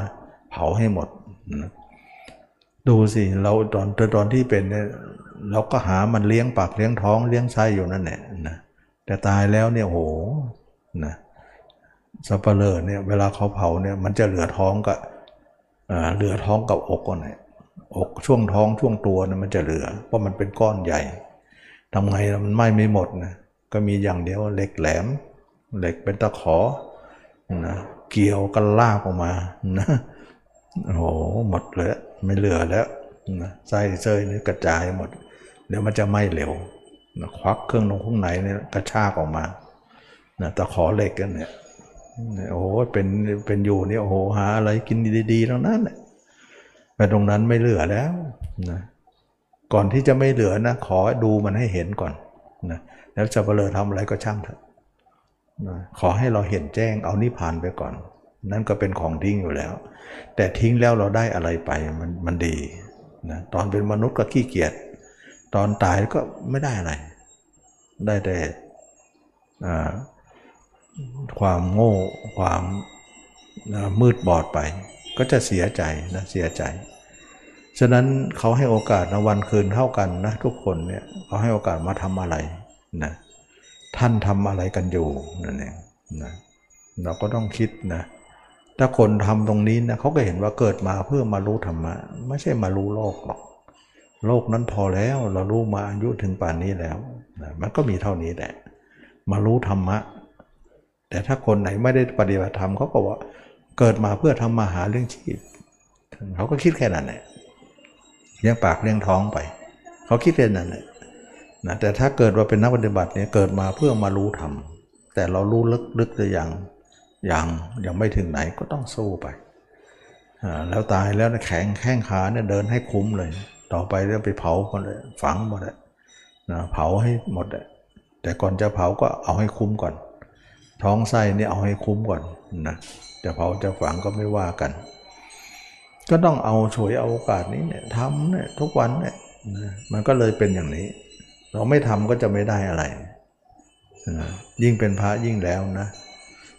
เผาให้หมดนะดูสิเราตอนตอนที่เป็นเนี่ยเราก็หามันเลี้ยงปากเลี้ยงท้องเลี้ยงไส้อยู่นั่นแหละนะแต่ตายแล้วเนี่ยโหนะ สับเปลือเนี่ยเวลาเขาเผาเนี่ยมันจะเหลือท้องกับเหลือท้องกับอกก่อนเนี่ยอกช่วงท้องช่วงตัวเนี่ยมันจะเหลือ เพราะมันเป็นก้อนใหญ่ทำไงมันไหม้ไม่หมดนะก็มีอย่างเดียวเหล็กแหลม เหล็กเป็นตะขอนะเกี่ยวกันลากออกมานะโอ้โหหมดเลยไม่เหลือแล้วนะไส้เส้ยนี่กระจายหมดเดี๋ยวมันจะไหม้เร็วนะควักเครื่องลงข้างในเนี่ยกระชากออกมานะตะขอเหล็กกันเนี่ย โอ้โหเป็นเป็นอยู่เนี่ยโอ้โหหาอะไรกินดีๆทั้งนั้นแหละไปตรงนั้นไม่เหลือแล้วนะก่อนที่จะไม่เหลือนะ ขอดูมันให้เห็นก่อนนะแล้วจะเปลือทำอะไรก็ช่างเถอะนะขอให้เราเห็นแจ้งเอานิพพานไปก่อน นั่นก็เป็นของทิ้งอยู่แล้ว แต่ทิ้งแล้วเราได้อะไรไปมันมันดีนะตอนเป็นมนุษย์ก็ขี้เกียจตอนตายก็ไม่ได้อะไร ได้แต่อ่า ความโง่ ความมืดบอดไป ก็จะเสียใจนะเสียใจ ฉะนั้นเขาให้โอกาสนะวันคืนเท่ากันนะทุกคนเนี่ยเขาให้โอกาสมาทำอะไรนะท่านทำอะไรกันอยู่นั่นเองนะเราก็ต้องคิดนะถ้าคนทำตรงนี้นะเขาก็เห็นว่าเกิดมาเพื่อมารู้ธรรมะไม่ใช่มารู้โลกหรอก โลกนั้นพอแล้วเรารู้มาอายุถึงป่านนี้แล้วนะมันก็มีเท่านี้แหละมารู้ธรรมะ แต่ถ้าคนไหนไม่ได้ปฏิบัติธรรมเขาก็ว่าเกิดมาเพื่อทำมาหาเรื่องชีพเขาก็คิดแค่นั้นแหละเลี้ยงปากเลี้ยงท้องไป เขาคิดแค่นั้นแหละนะแต่ถ้าเกิดว่าเป็นนักปฏิบัติเนี่ยเกิดมาเพื่อมารู้ธรรมแต่เรารู้ลึกๆหรือยังยังยังไม่ถึงไหนก็ต้องสู้ไปแล้วตายแล้วนะแข็งแข้งขาเนี่ยเดินให้คุ้มเลย ต่อไปเรื่องไปเผาหมดเลยฝังหมดเลยนะเผาให้หมดเลยแต่ก่อนจะเผาก็เอาให้คุ้มก่อน ท้องไส้เนี่ยเอาให้คุ้มก่อนนะจะเผาจะฝังก็ไม่ว่ากัน ก็ต้องเอาฉวยเอาโอกาสนี้เนี่ยทำเนี่ยทุกวันเนี่ยนะมันก็เลยเป็นอย่างนี้ เราไม่ทำก็จะไม่ได้อะไรนะยิ่งเป็นพระยิ่งแล้วนะ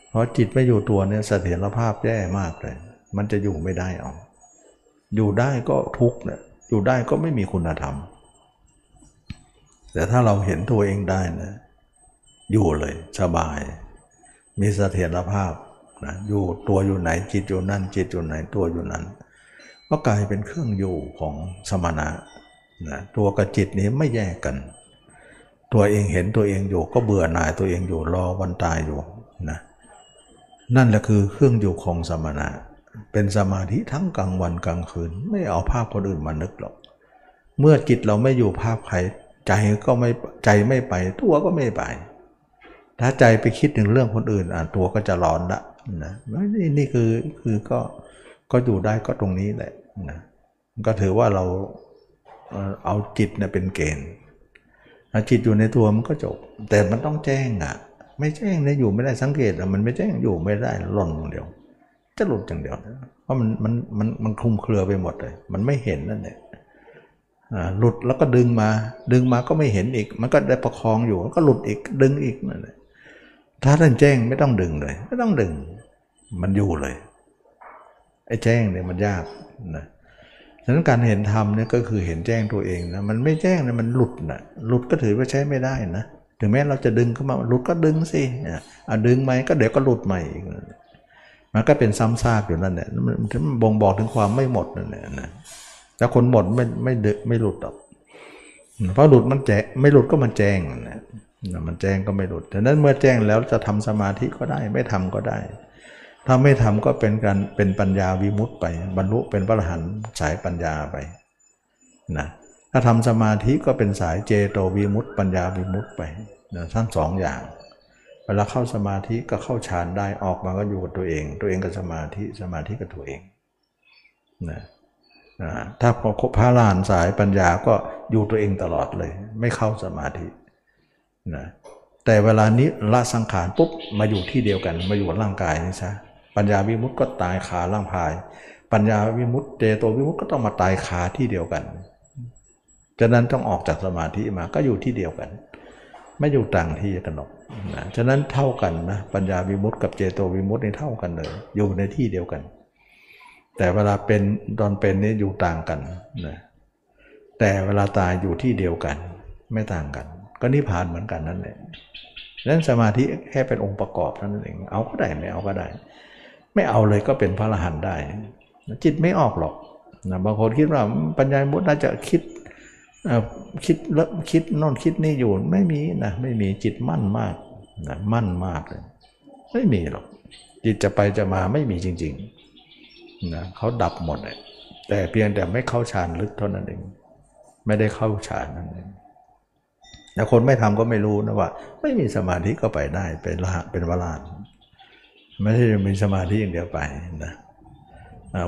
เพราะจิตไม่อยู่ตัวเนี่ยเสถียรภาพแย่มากเลย มันจะอยู่ไม่ได้เอาอยู่ได้ก็ทุกเนี่ยอยู่ได้ก็ไม่มีคุณธรรม แต่ถ้าเราเห็นตัวเองได้นะ อยู่เลยสบาย มีเสถียรภาพนะอยู่ตัวอยู่ไหนจิตอยู่นั่น จิตอยู่ไหนตัวอยู่นั้น ก็กลายเป็นเครื่องอยู่ของสมณะนะตัวกับจิตนี้ไม่แยกกัน ตัวเองเห็นตัวเองอยู่ก็เบื่อหน่ายตัวเองอยู่รอวันตายอยู่นะนั่นแหละคือเครื่องอยู่ของสมณะ เป็นสมาธิทั้งกลางวันกลางคืน ไม่เอาภาพคนอื่นมานึกหรอก เมื่อจิตเราไม่อยู่ภาพใครใจก็ไม่ใจไม่ไปตัวก็ไม่ไป ถ้าใจไปคิดถึงเรื่องคนอื่นอะตัวก็จะร้อนละนะนี่นี่คือคือก็ก็อยู่ได้ก็ตรงนี้แหละนะก็ถือว่าเราเอาจิตเนี่ยเป็นเกณฑ์ถ้าจิตอยู่ในตัวมันก็จบ แต่มันต้องแจ้งอะ ไม่แจ้งเนี่ยอยู่ไม่ได้สังเกตอะมันไม่แจ้งอยู่ไม่ได้หล่นอย่างเดียว จะหลุดอย่างเดียวเพราะมันมันมันมันคลุมเครือไปหมดเลย มันไม่เห็นนั่นแหละอ่าหลุดแล้วก็ดึงมา ดึงมาก็ไม่เห็นอีก มันก็ได้ประคองอยู่แล้วก็หลุดอีกดึงอีกนั่นแหละ ถ้าท่านแจ้งไม่ต้องดึงเลย ไม่ต้องดึง มันอยู่เลย ไอ้แจ้งเนี่ยมันยากนะฉะนั้นการเห็นธรรมเนี่ยก็คือเห็นแจ้งตัวเองนะ มันไม่แจ้งเนี่ยมันหลุดนะหลุดก็ถือว่าใช้ไม่ได้นะ ถึงแม้เราจะดึงเข้ามาหลุดก็ดึงสิอะอะดึงไหมก็เดี๋ยวก็หลุดใหม่อีกมันก็เป็นซ้ำซากอยู่นั่นแหละมันมันบ่งบอกถึงความไม่หมดนั่นแหละนะแต่คนหมดไม่ไม่ดึกไม่หลุดหรอกเพราะหลุดมันแจไม่หลุดก็มันแจ้งนะ มันแจ้งก็ไม่หลุดแต่นั้นเมื่อแจ้งแล้วจะทำสมาธิก็ได้ไม่ทำก็ได้ ถ้าไม่ทำก็เป็นการเป็นปัญญาวิมุตต์ไป บรรลุเป็นพระอรหันต์สายปัญญาไปนะถ้าทำสมาธิก็เป็นสายเจโตวิมุตต์ปัญญาวิมุตต์ไปนะทั้งสองอย่างเวลาเข้าสมาธิก็เข้าฌานได้ออกมาก็อยู่กับตัวเอง ตัวเองกับสมาธิสมาธิกับตัวเองนะนะถ้าพอพระลานสายปัญญาก็อยู่ตัวเองตลอดเลย ไม่เข้าสมาธิ นะแต่เวลานี้ละสังขารปุ๊บมาอยู่ที่เดียวกันมาอยู่ร่างกายนี่ซะปัญญาวิมุตติก็ตายขาล่างพาย ปัญญาวิมุตติเจโตวิมุตติก็ต้องมาตายขาที่เดียวกันฉะนั้นต้องออกจากสมาธิมาก็อยู่ที่เดียวกัน ไม่อยู่ต่างที่กันหรอกนะฉะนั้นเท่ากันนะปัญญาวิมุตติกับเจโตวิมุตตินี่เท่ากันเลยอยู่ในที่เดียวกัน แต่เวลาเป็นตอนเป็นนี่อยู่ต่างกันนะแต่เวลาตายอยู่ที่เดียวกัน ไม่ต่างกัน ก็นิพพานเหมือนกันนั่นแหละนั้นสมาธิแค่เป็นองค์ประกอบนั่นเอง เอาก็ได้ไม่เอาก็ได้ ไม่เอาเลยก็เป็นพระอรหันต์ได้ จิตไม่ออกหรอกนะบางคนคิดว่าปัญญามุตน่าจะคิดคิดแล้วคิดโน่นคิดนี่อยู่ไม่มีนะไม่มีจิตมั่นมากนะมั่นมากเลย ไม่มีหรอกจิตจะไปจะมาไม่มีจริงๆนะเขาดับหมดเลยแต่เพียงแต่ไม่เข้าฌานลึกเท่านั้นเอง ไม่ได้เข้าฌานนั่นเอง แต่คนไม่ทำก็ไม่รู้นะว่า ไม่มีสมาธิก็ไปได้เป็นละเป็นวลานไม่ใช่มีสมาธิอย่างเดียวไปนะ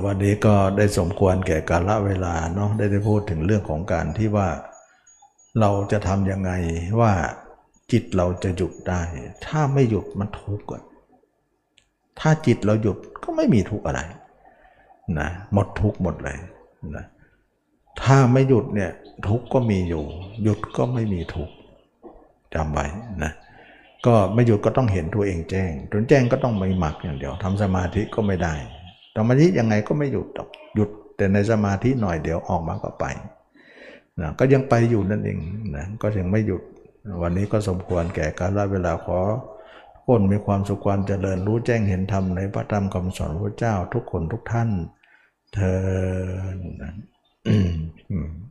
วันนี้ก็ได้สมควรแก่กาลเวลาเนาะได้ได้พูดถึงเรื่องของการที่ว่าเราจะทำยังไงว่าจิตเราจะหยุดได้ ถ้าไม่หยุดมันทุกข์ถ้าจิตเราหยุดก็ไม่มีทุกข์อะไรนะหมดทุกข์หมดเลยนะ ถ้าไม่หยุดเนี่ยทุกก็มีอยู่ หยุดก็ไม่มีทุกจำไว้นะก็ไม่หยุดก็ต้องเห็นตัวเองแจ้งจนแจ้งก็ต้องไม่หมักอย่างเดียวทำสมาธิก็ไม่ได้สมาธิยังไงก็ไม่หยุดหยุดแต่ในสมาธิหน่อยเดี๋ยวออกมาก็ไปนะก็ยังไปอยู่นั่นเองนะก็ยังไม่หยุดวันนี้ก็สมควรแก่การละเวลาขอคนมีความสุขความเจริญรู้แจ้งเห็นธรรมในพระธรรมคำสอนพระเจ้าทุกคนทุกท่านเธอ 음. 음.